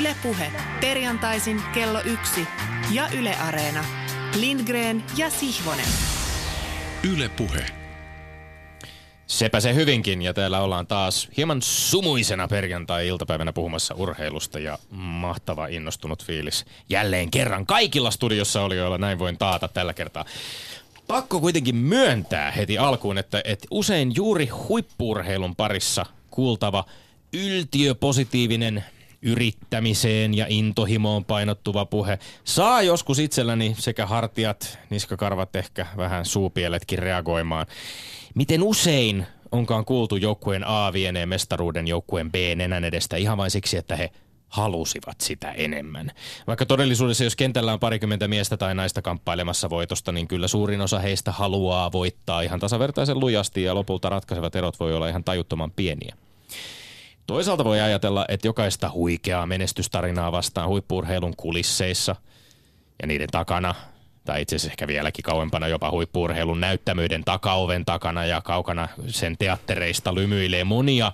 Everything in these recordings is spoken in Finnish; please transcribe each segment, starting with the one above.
Ylepuhe perjantaisin kello yksi ja Yle Areena. Lindgren ja Sihvonen. Ylepuhe. Sepä se hyvinkin, ja täällä ollaan taas hieman sumuisena perjantai-iltapäivänä puhumassa urheilusta ja mahtava innostunut fiilis. Jälleen kerran kaikilla studiossa oli, joilla näin voin taata tällä kertaa. Pakko kuitenkin myöntää heti alkuun, että, että usein juuri huippuurheilun parissa kuultava yltiöpositiivinen yrittämiseen ja intohimoon painottuva puhe saa joskus itselläni sekä hartiat, niskakarvat ehkä vähän suupieletkin reagoimaan. Miten usein onkaan kuultu joukkueen A vieneen mestaruuden joukkueen B nenän edestä ihan vain siksi, että he halusivat sitä enemmän. Vaikka todellisuudessa, jos kentällä on parikymmentä miestä tai naista kamppailemassa voitosta, niin kyllä suurin osa heistä haluaa voittaa ihan tasavertaisen lujasti ja lopulta ratkaisevat erot voi olla ihan tajuttoman pieniä. Toisaalta voi ajatella, että jokaista huikeaa menestystarinaa vastaan huippuurheilun kulisseissa ja niiden takana, tai itse asiassa ehkä vieläkin kauempana jopa huippuurheilun näyttämöiden takaoven takana ja kaukana sen teattereista lymyilee monia,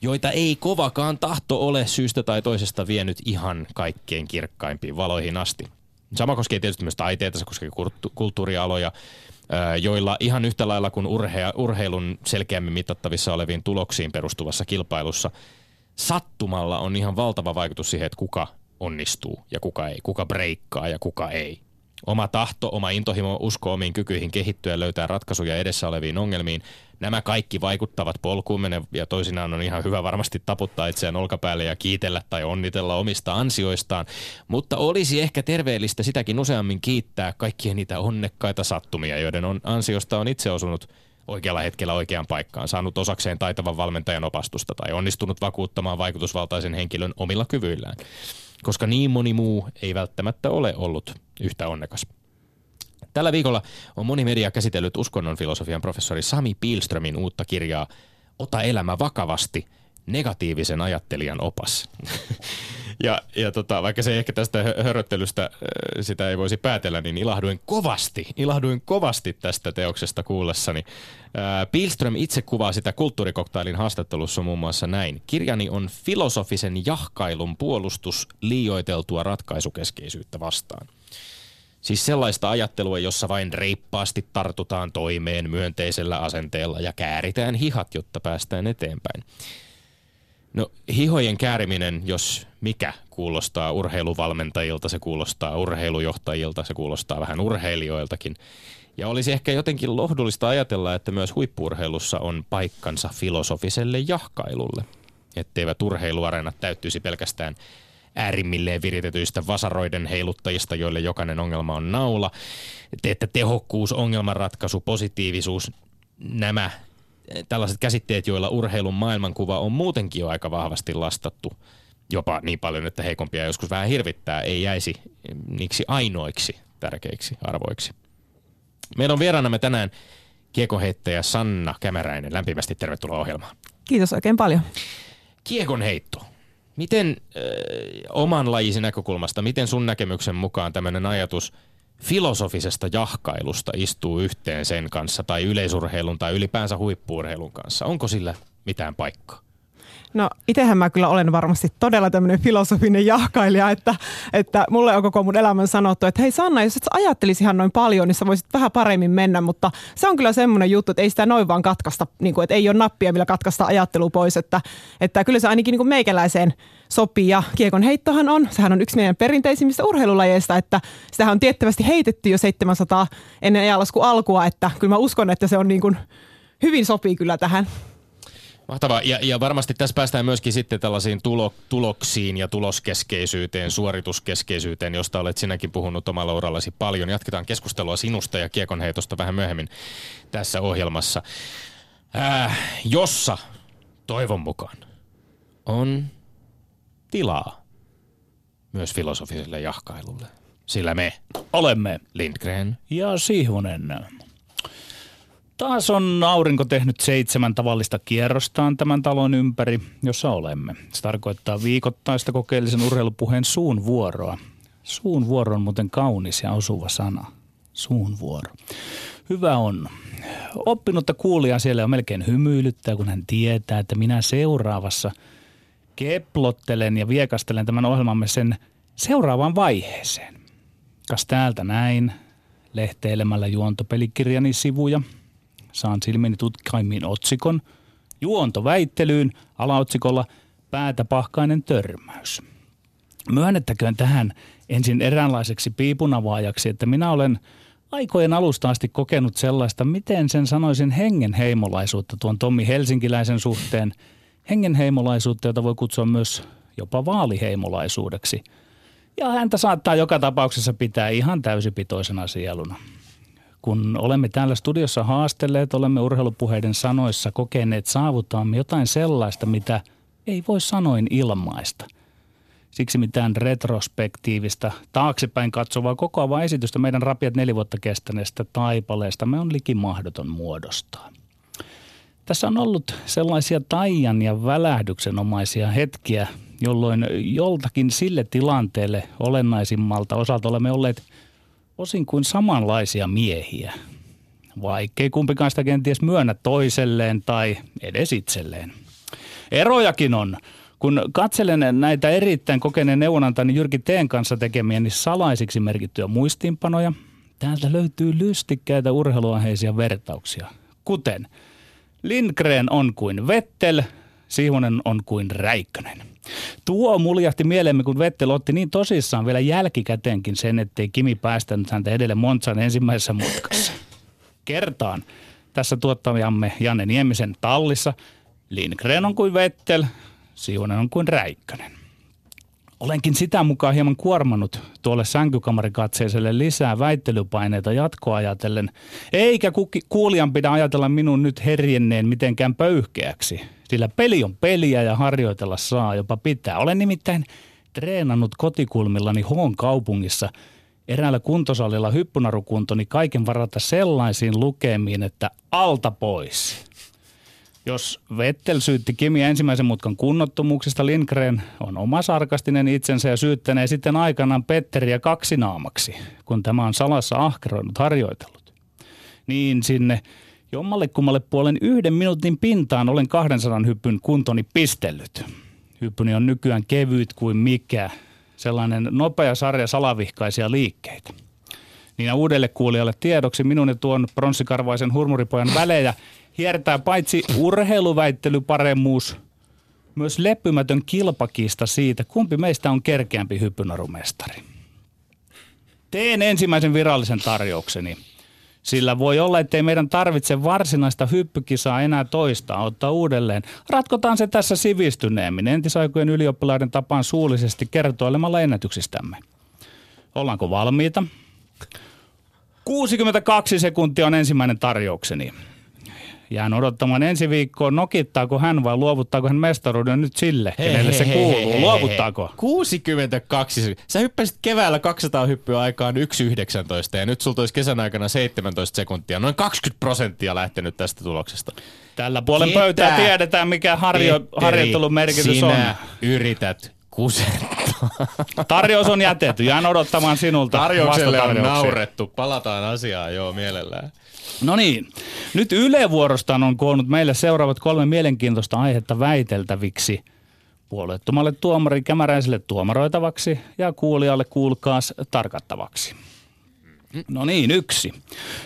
joita ei kovakaan tahto ole syystä tai toisesta vienyt ihan kaikkein kirkkaimpiin valoihin asti. Sama koskee tietysti myös taiteita, se koskee kulttuurialoja, joilla ihan yhtä lailla kuin urhea, urheilun selkeämmin mitattavissa oleviin tuloksiin perustuvassa kilpailussa, sattumalla on ihan valtava vaikutus siihen, että kuka onnistuu ja kuka ei, kuka breikkaa ja kuka ei. Oma tahto, oma intohimo, usko omiin kykyihin kehittyä löytää ratkaisuja edessä oleviin ongelmiin. Nämä kaikki vaikuttavat polkuumme ja toisinaan on ihan hyvä varmasti taputtaa itseään olkapäälle ja kiitellä tai onnitella omista ansioistaan. Mutta olisi ehkä terveellistä sitäkin useammin kiittää kaikkia niitä onnekkaita sattumia, joiden on, ansiosta on itse osunut oikealla hetkellä oikeaan paikkaan, saanut osakseen taitavan valmentajan opastusta tai onnistunut vakuuttamaan vaikutusvaltaisen henkilön omilla kyvyillään koska niin moni muu ei välttämättä ole ollut yhtä onnekas. Tällä viikolla on moni media käsitellyt uskonnon filosofian professori Sami Pilströmin uutta kirjaa Ota elämä vakavasti, negatiivisen ajattelijan opas. ja, ja tota, vaikka se ehkä tästä höröttelystä sitä ei voisi päätellä, niin ilahduin kovasti, ilahduin kovasti tästä teoksesta kuullessani. Pilström itse kuvaa sitä kulttuurikoktailin haastattelussa muun muassa näin. Kirjani on filosofisen jahkailun puolustus liioiteltua ratkaisukeskeisyyttä vastaan. Siis sellaista ajattelua, jossa vain reippaasti tartutaan toimeen myönteisellä asenteella ja kääritään hihat, jotta päästään eteenpäin. No hihojen kääriminen, jos mikä, kuulostaa urheiluvalmentajilta, se kuulostaa urheilujohtajilta, se kuulostaa vähän urheilijoiltakin. Ja olisi ehkä jotenkin lohdullista ajatella, että myös huippurheilussa on paikkansa filosofiselle jahkailulle. Etteivät urheiluareenat täyttyisi pelkästään äärimmilleen viritetyistä vasaroiden heiluttajista, joille jokainen ongelma on naula. Että tehokkuus, ongelmanratkaisu, positiivisuus, nämä tällaiset käsitteet, joilla urheilun maailmankuva on muutenkin jo aika vahvasti lastattu jopa niin paljon, että heikompia joskus vähän hirvittää, ei jäisi niiksi ainoiksi tärkeiksi arvoiksi. Meillä on vieraanamme tänään kiekonheittäjä Sanna Kämäräinen. Lämpimästi tervetuloa ohjelmaan. Kiitos oikein paljon. Kiekonheitto. Miten äh, oman lajisi näkökulmasta, miten sun näkemyksen mukaan tämmöinen ajatus – filosofisesta jahkailusta istuu yhteen sen kanssa tai yleisurheilun tai ylipäänsä huippuurheilun kanssa? Onko sillä mitään paikkaa? No itsehän mä kyllä olen varmasti todella tämmöinen filosofinen jahkailija, että, että mulle on koko mun elämän sanottu, että hei Sanna, jos et sä ajattelisi ihan noin paljon, niin sä voisit vähän paremmin mennä, mutta se on kyllä semmoinen juttu, että ei sitä noin vaan katkaista, niin kuin, että ei ole nappia, millä katkaista ajattelu pois, että, että kyllä se ainakin niin kuin meikäläiseen sopii ja kiekon heittohan on, sehän on yksi meidän perinteisimmistä urheilulajeista, että sitähän on tiettävästi heitetty jo 700 ennen ajanlaskun alkua, että kyllä mä uskon, että se on niin kuin, hyvin sopii kyllä tähän. Mahtavaa. Ja, ja varmasti tässä päästään myöskin sitten tällaisiin tulo, tuloksiin ja tuloskeskeisyyteen, suorituskeskeisyyteen, josta olet sinäkin puhunut omalla urallasi paljon. Jatketaan keskustelua sinusta ja kiekonheitosta vähän myöhemmin tässä ohjelmassa, äh, jossa toivon mukaan on tilaa myös filosofiselle jahkailulle. Sillä me olemme Lindgren ja Sihvonen. Taas on aurinko tehnyt seitsemän tavallista kierrostaan tämän talon ympäri, jossa olemme. Se tarkoittaa viikoittaista kokeellisen urheilupuheen suun vuoroa. Suun vuoro on muuten kaunis ja osuva sana. Suun vuoro. Hyvä on. Oppinutta kuulijaa siellä on melkein hymyilyttää, kun hän tietää, että minä seuraavassa keplottelen ja viekastelen tämän ohjelmamme sen seuraavaan vaiheeseen. Kas täältä näin, lehteilemällä juontopelikirjani sivuja. Saan silmiini tutkaimiin otsikon, juontoväittelyyn alaotsikolla päätä pahkainen törmäys. Myönnettäköön tähän ensin eräänlaiseksi piipunavaajaksi, että minä olen aikojen alusta asti kokenut sellaista, miten sen sanoisin hengenheimolaisuutta tuon Tommi Helsinkiläisen suhteen. Hengenheimolaisuutta, jota voi kutsua myös jopa vaaliheimolaisuudeksi. Ja häntä saattaa joka tapauksessa pitää ihan täysipitoisena sieluna. Kun olemme täällä studiossa haastelleet, olemme urheilupuheiden sanoissa kokeneet saavutamme jotain sellaista, mitä ei voi sanoin ilmaista – Siksi mitään retrospektiivista, taaksepäin katsovaa kokoavaa esitystä meidän rapiat neljä vuotta kestäneestä taipaleesta me on liki mahdoton muodostaa. Tässä on ollut sellaisia taian ja välähdyksenomaisia hetkiä, jolloin joltakin sille tilanteelle olennaisimmalta osalta olemme olleet osin kuin samanlaisia miehiä, vaikkei kumpikaan sitä kenties myönnä toiselleen tai edes itselleen. Erojakin on, kun katselen näitä erittäin kokeneen neuvonantani Jyrki Teen kanssa tekemiä niin salaisiksi merkittyjä muistiinpanoja, täältä löytyy lystikkäitä urheiluaiheisia vertauksia. Kuten Lindgren on kuin Vettel, Sihvonen on kuin Räikkönen. Tuo muljahti mieleemme, kun Vettel otti niin tosissaan vielä jälkikäteenkin sen, ettei Kimi päästänyt häntä edelle Monzan ensimmäisessä mutkassa. Kertaan tässä tuottajamme Janne Niemisen tallissa. Lindgren on kuin Vettel, Siivonen on kuin Räikkönen. Olenkin sitä mukaan hieman kuormannut tuolle sänkykamarikatseiselle lisää väittelypaineita jatkoa ajatellen, eikä kuulijan pidä ajatella minun nyt herjenneen mitenkään pöyhkeäksi, sillä peli on peliä ja harjoitella saa jopa pitää. Olen nimittäin treenannut kotikulmillani Hoon kaupungissa eräällä kuntosalilla hyppynarukuntoni kaiken varata sellaisiin lukemiin, että alta pois. Jos Vettel syytti Kimiä ensimmäisen mutkan kunnottomuuksista, Lindgren on oma sarkastinen itsensä ja syyttänee sitten aikanaan Petteriä kaksinaamaksi, kun tämä on salassa ahkeroinut harjoitellut. Niin sinne jommalle kummalle puolen yhden minuutin pintaan olen 200 hyppyn kuntoni pistellyt. Hyppyni on nykyään kevyt kuin mikä, sellainen nopea sarja salavihkaisia liikkeitä. Niin uudelle kuulijalle tiedoksi minun ja tuon pronssikarvaisen hurmuripojan välejä hiertää paitsi urheiluväittelyparemmuus, myös leppymätön kilpakista siitä, kumpi meistä on kerkeämpi hyppynarumestari. Teen ensimmäisen virallisen tarjoukseni, sillä voi olla, ettei meidän tarvitse varsinaista hyppykisaa enää toistaa, ottaa uudelleen. Ratkotaan se tässä sivistyneemmin, entisaikojen ylioppilaiden tapaan suullisesti kertoilemalla ennätyksistämme. Ollaanko valmiita? 62 sekuntia on ensimmäinen tarjoukseni. Jään odottamaan ensi viikkoon, nokittaako hän vai luovuttaako hän mestaruuden nyt sille, hei, kenelle hei, se hei, kuuluu. Hei, luovuttaako? 62. Sä hyppäsit keväällä 200 hyppyä aikaan 1,19 ja nyt sulta olisi kesän aikana 17 sekuntia. Noin 20 prosenttia lähtenyt tästä tuloksesta. Tällä puolen Ketä? pöytää tiedetään, mikä harjo, harjoittelun merkitys sinä on. yrität kusettaa. Tarjous on jätetty. Jään odottamaan sinulta Tarjoukselle on naurettu. Palataan asiaan, joo, mielellään. No niin, nyt Yle vuorostaan on koonnut meille seuraavat kolme mielenkiintoista aihetta väiteltäviksi. Puolueettomalle tuomari kämäräiselle tuomaroitavaksi ja kuulijalle kuulkaas tarkattavaksi. No niin, yksi.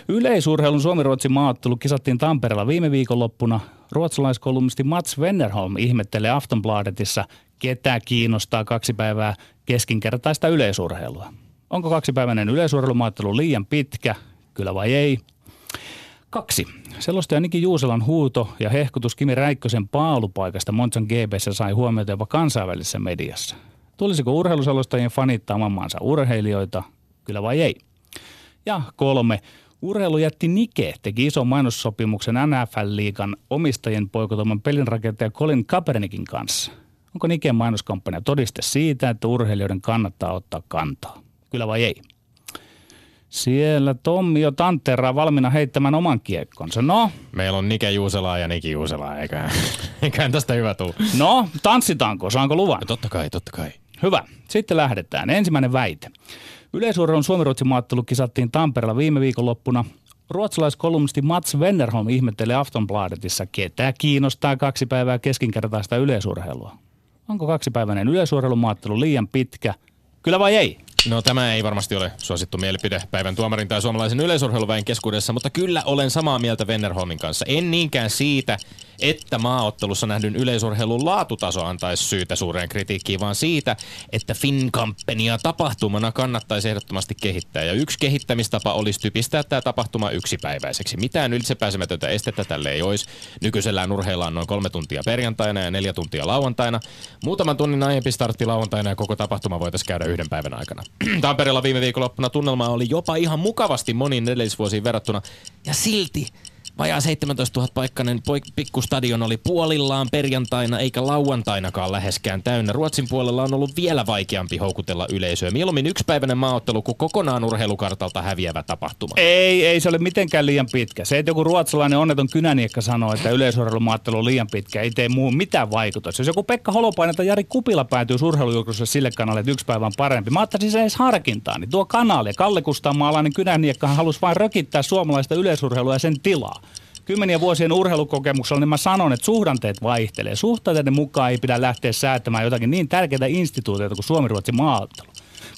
Yleisurheilun Suomi-Ruotsin maaottelu kisattiin Tampereella viime viikonloppuna. Ruotsalaiskolumnisti Mats Wennerholm ihmettelee Aftonbladetissa, ketä kiinnostaa kaksi päivää keskinkertaista yleisurheilua. Onko kaksipäiväinen yleisurheilumaattelu liian pitkä, kyllä vai ei? Kaksi. Selostaja Niki Juuselan huuto ja hehkutus Kimi Räikkösen paalupaikasta Monzan GBssä sai huomiota jopa kansainvälisessä mediassa. Tulisiko urheiluselostajien fanittaa maansa urheilijoita, kyllä vai ei? Ja kolme. Urheilujätti Nike teki ison mainossopimuksen NFL-liigan omistajien poikotoman pelinrakentaja Colin Kaepernickin kanssa. Onko Niken mainoskampanja todiste siitä, että urheilijoiden kannattaa ottaa kantaa? Kyllä vai ei? Siellä Tommi jo tantteraa valmiina heittämään oman kiekkonsa. No? Meillä on Nike Juuselaa ja Niki Juuselaa, eikä, eikä tästä hyvä tuu. No, tanssitaanko? Saanko luvan? No, totta kai, totta kai. Hyvä. Sitten lähdetään. Ensimmäinen väite. Yleisurheilun Suomi-Ruotsin maattelu kisattiin Tampereella viime viikonloppuna. Ruotsalaiskolumnisti Mats Wennerholm ihmettelee Aftonbladetissa, ketä kiinnostaa kaksi päivää keskinkertaista yleisurheilua. Onko kaksipäiväinen yleisurheilumaattelu liian pitkä? Kyllä vai ei? No tämä ei varmasti ole suosittu mielipide päivän tuomarin tai suomalaisen yleisurheiluväen keskuudessa, mutta kyllä olen samaa mieltä Vennerholmin kanssa. En niinkään siitä, että maaottelussa nähdyn yleisurheilun laatutaso antaisi syytä suureen kritiikkiin, vaan siitä, että Fincampenia tapahtumana kannattaisi ehdottomasti kehittää. Ja yksi kehittämistapa olisi typistää tämä tapahtuma yksipäiväiseksi. Mitään ylitsepääsemätöntä estettä tälle ei olisi. Nykyisellään urheillaan noin kolme tuntia perjantaina ja neljä tuntia lauantaina. Muutaman tunnin aiempi startti lauantaina ja koko tapahtuma voitaisiin käydä yhden päivän aikana. Tampereella viime viikonloppuna tunnelma oli jopa ihan mukavasti moniin edellisvuosiin verrattuna. Ja silti Vajaa 17 000 paikkainen pikkustadion oli puolillaan perjantaina eikä lauantainakaan läheskään täynnä. Ruotsin puolella on ollut vielä vaikeampi houkutella yleisöä. Mieluummin yksipäiväinen maaottelu kuin kokonaan urheilukartalta häviävä tapahtuma. Ei, ei se ole mitenkään liian pitkä. Se, että joku ruotsalainen onneton kynäniekka sanoo, että yleisurheilumaattelu on liian pitkä, ei tee muu mitään vaikutusta. Jos joku Pekka Holopainen tai Jari Kupila päätyy urheilujulkisuudessa sille kanalle, että yksi päivä on parempi, mä ottaisin sen edes harkintaan. Niin tuo kanali, Kalle Kustanmaalainen kynäniekkahan halusi vain rökittää suomalaista yleisurheilua ja sen tilaa kymmeniä vuosien urheilukokemuksella, niin mä sanon, että suhdanteet vaihtelee. Suhdanteiden mukaan ei pidä lähteä säätämään jotakin niin tärkeitä instituutioita kuin Suomi-Ruotsin maaottelu.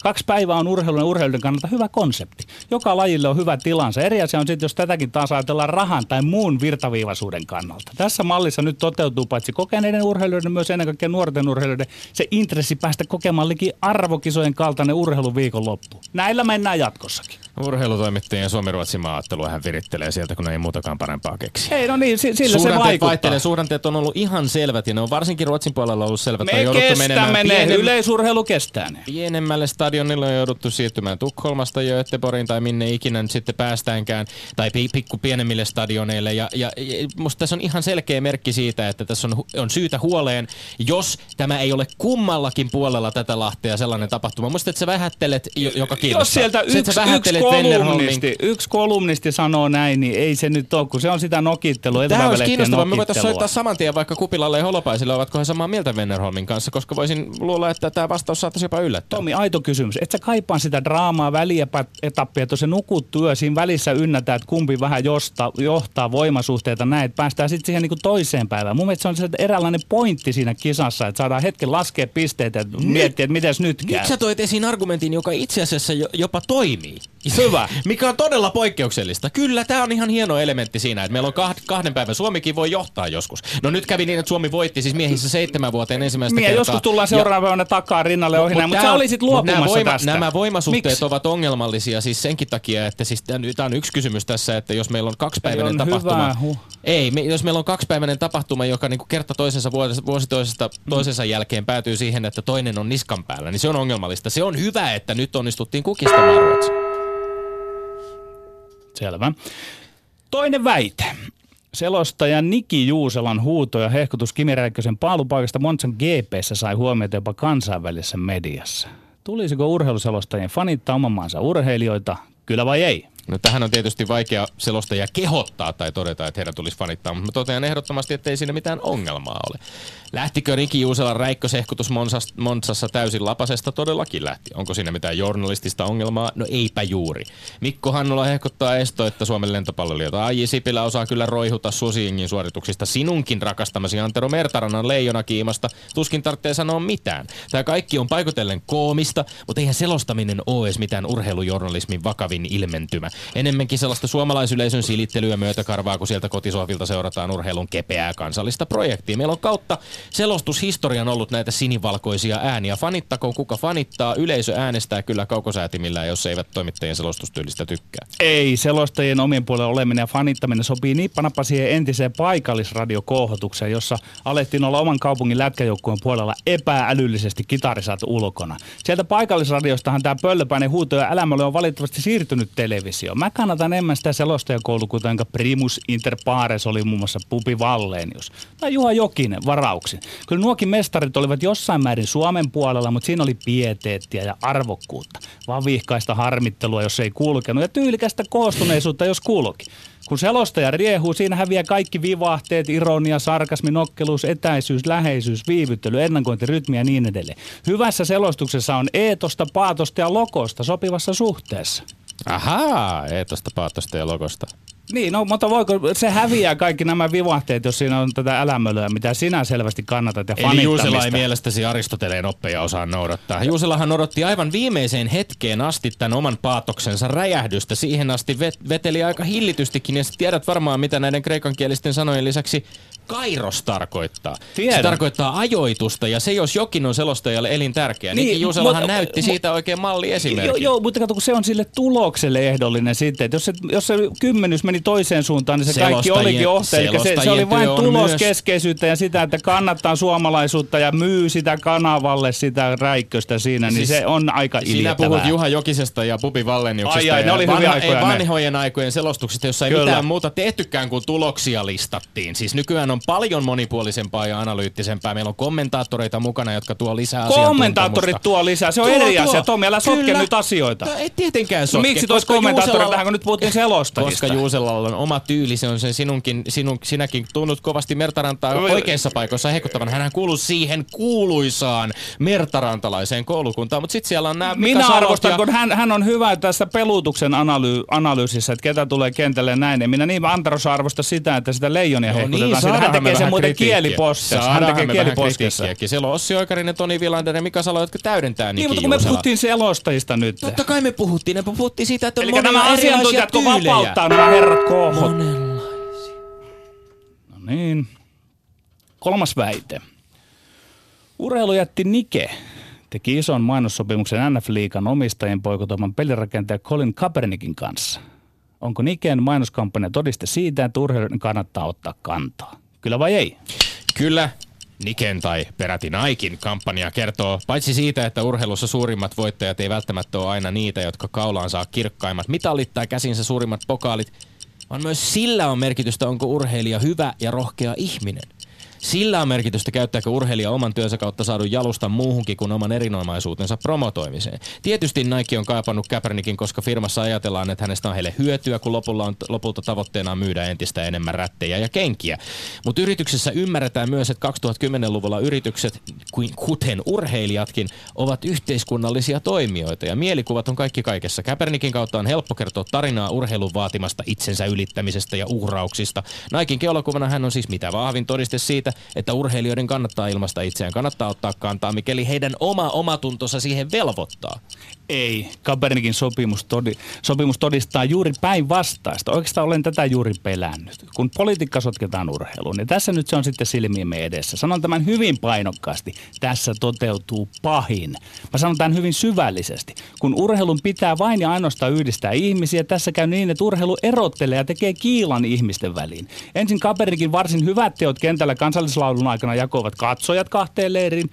Kaksi päivää on urheilun ja urheilun kannalta hyvä konsepti. Joka lajille on hyvä tilansa. Eri asia on sitten, jos tätäkin taas ajatellaan rahan tai muun virtaviivaisuuden kannalta. Tässä mallissa nyt toteutuu paitsi kokeneiden urheilijoiden, myös ennen kaikkea nuorten urheilijoiden se intressi päästä kokemaan liki arvokisojen kaltainen urheiluviikon loppu. Näillä mennään jatkossakin. Urheilutoimittajien Suomi-Ruotsin maaottelu hän virittelee sieltä, kun ei muutakaan parempaa keksi. Ei, no niin, sillä se vaikuttaa. Vaihtelee. Suhdanteet on ollut ihan selvät ja ne on varsinkin Ruotsin puolella ollut selvät. Me kestämme ne, pienem... yleisurheilu kestää ne. Pienemmälle stadionille on jouduttu siirtymään Tukholmasta Göteborgin tai minne ikinä nyt sitten päästäänkään, tai pikku pienemmille stadioneille. Ja, ja, ja musta tässä on ihan selkeä merkki siitä, että tässä on, on syytä huoleen, jos tämä ei ole kummallakin puolella tätä Lahtea sellainen tapahtuma. Musta, että sä vähättelet, joka kiinnostaa. Jos sieltä yksi, yksi kolumnisti, yksi kolumnisti sanoo näin, niin ei se nyt ole, kun se on sitä nokittelua. Tämä olisi kiinnostavaa. Me voitaisiin soittaa saman tien vaikka Kupilalle ja Holopaisille, ovatko he samaa mieltä Vennerholmin kanssa, koska voisin luulla, että tämä vastaus saattaisi jopa yllättää. Tomi, aito kysymys. Et sä kaipaa sitä draamaa, välietappia, että se nukut työ, siinä välissä ynnätään, että kumpi vähän josta, johtaa voimasuhteita näin, että päästään sitten siihen niin toiseen päivään. Mun mielestä se on se eräänlainen pointti siinä kisassa, että saadaan hetken laskea pisteitä ja miettiä, että miten nyt käy. Nyt sä toit esiin argumentin, joka itse asiassa jopa toimii. Hyvä. Mikä on todella poikkeuksellista. Kyllä, tämä on ihan hieno elementti siinä, että meillä on kahden päivän Suomikin voi johtaa joskus. No nyt kävi niin, että Suomi voitti siis miehissä seitsemän vuoteen ensimmäistä Mie, kertaa. Joskus tullaan seuraavana ja... takaa rinnalle ohi, mutta, mutta sä olisit luopumassa nämä, voima, tästä. nämä voimasuhteet Miks? ovat ongelmallisia siis senkin takia, että siis tämä on yksi kysymys tässä, että jos meillä on kaksipäiväinen tapahtuma. Huh. Ei, me, jos meillä on kaksipäiväinen tapahtuma, joka niinku kerta toisensa vuosi, vuosi toisesta, mm. toisensa jälkeen päätyy siihen, että toinen on niskan päällä, niin se on ongelmallista. Se on hyvä, että nyt onnistuttiin kukistamaan Ruotsi. Selvä. Toinen väite. Selostaja Niki Juuselan huuto ja hehkutus Kimi Räikkösen paalupaikasta Monsan GPssä sai huomiota jopa kansainvälisessä mediassa. Tulisiko urheiluselostajien fanittaa oman maansa urheilijoita, kyllä vai ei? No tähän on tietysti vaikea selostaja kehottaa tai todeta, että heidän tulisi fanittaa, mutta totean ehdottomasti, että ei siinä mitään ongelmaa ole. Lähtikö Riki Juuselan räikkösehkutus Monsassa täysin lapasesta? Todellakin lähti. Onko siinä mitään journalistista ongelmaa? No eipä juuri. Mikko Hannola hehkuttaa esto, että Suomen lentopalloilijoita Aiji Sipilä osaa kyllä roihuta Susiingin suorituksista sinunkin rakastamasi Antero Mertarannan leijonakiimasta. Tuskin tarvitsee sanoa mitään. Tämä kaikki on paikotellen koomista, mutta eihän selostaminen ole edes mitään urheilujournalismin vakavin ilmentymä. Enemmänkin sellaista suomalaisyleisön silittelyä myötäkarvaa, kun sieltä kotisohvilta seurataan urheilun kepeää kansallista projektia. Meillä on kautta selostushistorian ollut näitä sinivalkoisia ääniä. Fanittakoon kuka fanittaa, yleisö äänestää kyllä kaukosäätimillä, jos eivät toimittajien selostustyylistä tykkää. Ei, selostajien omien puolella oleminen ja fanittaminen sopii nippanappa siihen entiseen paikallisradiokohotukseen, jossa alettiin olla oman kaupungin lätkäjoukkueen puolella epäälyllisesti kitarisat ulkona. Sieltä paikallisradiostahan tämä pöllöpäinen huuto ja älämölle on valitettavasti siirtynyt televisio. Mä kannatan enemmän sitä selostajakoulukuntaa, jonka primus inter pares oli muun muassa Pupi Vallenius. Tai Juha Jokinen, varauksen kysymyksen. Kyllä nuokin mestarit olivat jossain määrin Suomen puolella, mutta siinä oli pieteettiä ja arvokkuutta. Vaan vihkaista harmittelua, jos ei kulkenut, ja tyylikästä koostuneisuutta, jos kulki. Kun selostaja riehuu, siinä häviää kaikki vivahteet, ironia, sarkasmi, nokkeluus, etäisyys, läheisyys, viivyttely, ennakointi, rytmi ja niin edelleen. Hyvässä selostuksessa on eetosta, paatosta ja lokosta sopivassa suhteessa. Ahaa, eetosta, paatosta ja lokosta. Niin, no, mutta voiko, se häviää kaikki nämä vivahteet, jos siinä on tätä älämölöä, mitä sinä selvästi kannatat ja Eli Juusela ei mielestäsi Aristoteleen oppeja osaa noudattaa. Juuselahan odotti aivan viimeiseen hetkeen asti tämän oman paatoksensa räjähdystä. Siihen asti vet- veteli aika hillitystikin ja tiedät varmaan, mitä näiden kreikankielisten sanojen lisäksi kairos tarkoittaa. Tiedän. Se tarkoittaa ajoitusta ja se jos jokin on selostajalle elintärkeä. Niin, Niin, Juuselahan mutta- näytti mu- siitä oikein malliesimerkin. Joo, joo, mutta kato, kun se on sille tulokselle ehdollinen sitten. Että jos se, jos se kymmenys meni toiseen suuntaan, niin se kaikki olikin ohte. Eli se, se oli vain tuloskeskeisyyttä ja sitä, että kannattaa suomalaisuutta ja myy sitä kanavalle sitä räikköstä siinä, niin Siis se on aika Sinä iljettävää. puhut Juha Jokisesta ja Pupi Vallenjuksesta Ai ai, ne oli hyviä vanha, aikoja ei, ne. vanhojen aikojen selostuksista, jossa ei Kyllä. mitään muuta tehtykään kuin tuloksia listattiin. Siis nykyään on paljon monipuolisempaa ja analyyttisempää. Meillä on kommentaattoreita mukana, jotka tuo lisää Kommentaattorit tuo lisää, se on Tuo, eri tuo. asia. Tomi, älä sotke Kyllä. nyt asioita. No, ei tietenkään No sotke. miksi tois kommentaattoreita, Juuselalla- kun nyt puhuttiin selostajista? Koska Juuselalla on oma tyyli, se on sen sinunkin, sinun, sinäkin tunnut kovasti Mertarantaa No, oikeissa paikoissa hekuttavan. Hän kuuluu siihen kuuluisaan mertarantalaiseen koulukuntaan, mutta sitten siellä on nämä Minä arvostan, ja- kun hän, hän on hyvä tässä pelutuksen analy- analyysissä, että ketä tulee kentälle näin. En minä niin Antaros arvosta sitä, että sitä leijonia no hehkutetaan. Niin, hän tekee sen muuten kielipostissa. Hän tekee kielipostissa. Siellä on Ossi Oikarinen, Toni Vilander ja Mika Salo, jotka täydentää Niin, mutta kun me puhuttiin selostajista nyt. Totta kai me puhuttiin, me puhuttiin siitä, että on Eli monia nämä asiantuntijat, kun vapauttaa nämä herrat kohot. Monenlaisia. No niin. Kolmas väite. Urheilujätti Nike teki ison mainossopimuksen NF-liikan omistajien poikotoiman pelirakentaja Colin Kaepernickin kanssa. Onko Niken mainoskampanja todiste siitä, että urheilijoiden kannattaa ottaa kantaa? Kyllä vai ei? Kyllä, Niken tai peräti Naikin kampanja kertoo paitsi siitä, että urheilussa suurimmat voittajat ei välttämättä ole aina niitä, jotka kaulaan saa kirkkaimmat mitalit tai käsinsä suurimmat pokaalit, vaan myös sillä on merkitystä, onko urheilija hyvä ja rohkea ihminen. Sillä on merkitystä, käyttääkö urheilija oman työnsä kautta saadun jalustan muuhunkin kuin oman erinomaisuutensa promotoimiseen. Tietysti Nike on kaipannut Kaepernickin, koska firmassa ajatellaan, että hänestä on heille hyötyä, kun lopulla on, lopulta tavoitteena on myydä entistä enemmän rättejä ja kenkiä. Mutta yrityksessä ymmärretään myös, että 2010-luvulla yritykset, kuten urheilijatkin, ovat yhteiskunnallisia toimijoita ja mielikuvat on kaikki kaikessa. Kaepernickin kautta on helppo kertoa tarinaa urheilun vaatimasta itsensä ylittämisestä ja uhrauksista. Naikin keulakuvana hän on siis mitä vahvin todiste siitä, että urheilijoiden kannattaa ilmaista itseään, kannattaa ottaa kantaa, mikäli heidän oma omatuntonsa siihen velvoittaa. Ei. Kaepernickin sopimus, todi, sopimus todistaa juuri päinvastaista. Oikeastaan olen tätä juuri pelännyt. Kun politiikka sotketaan urheiluun, niin tässä nyt se on sitten silmiemme edessä. Sanon tämän hyvin painokkaasti. Tässä toteutuu pahin. Mä sanon tämän hyvin syvällisesti. Kun urheilun pitää vain ja ainoastaan yhdistää ihmisiä, tässä käy niin, että urheilu erottelee ja tekee kiilan ihmisten väliin. Ensin Kaepernickin varsin hyvät teot kentällä kansallislaulun aikana jakoivat katsojat kahteen leiriin.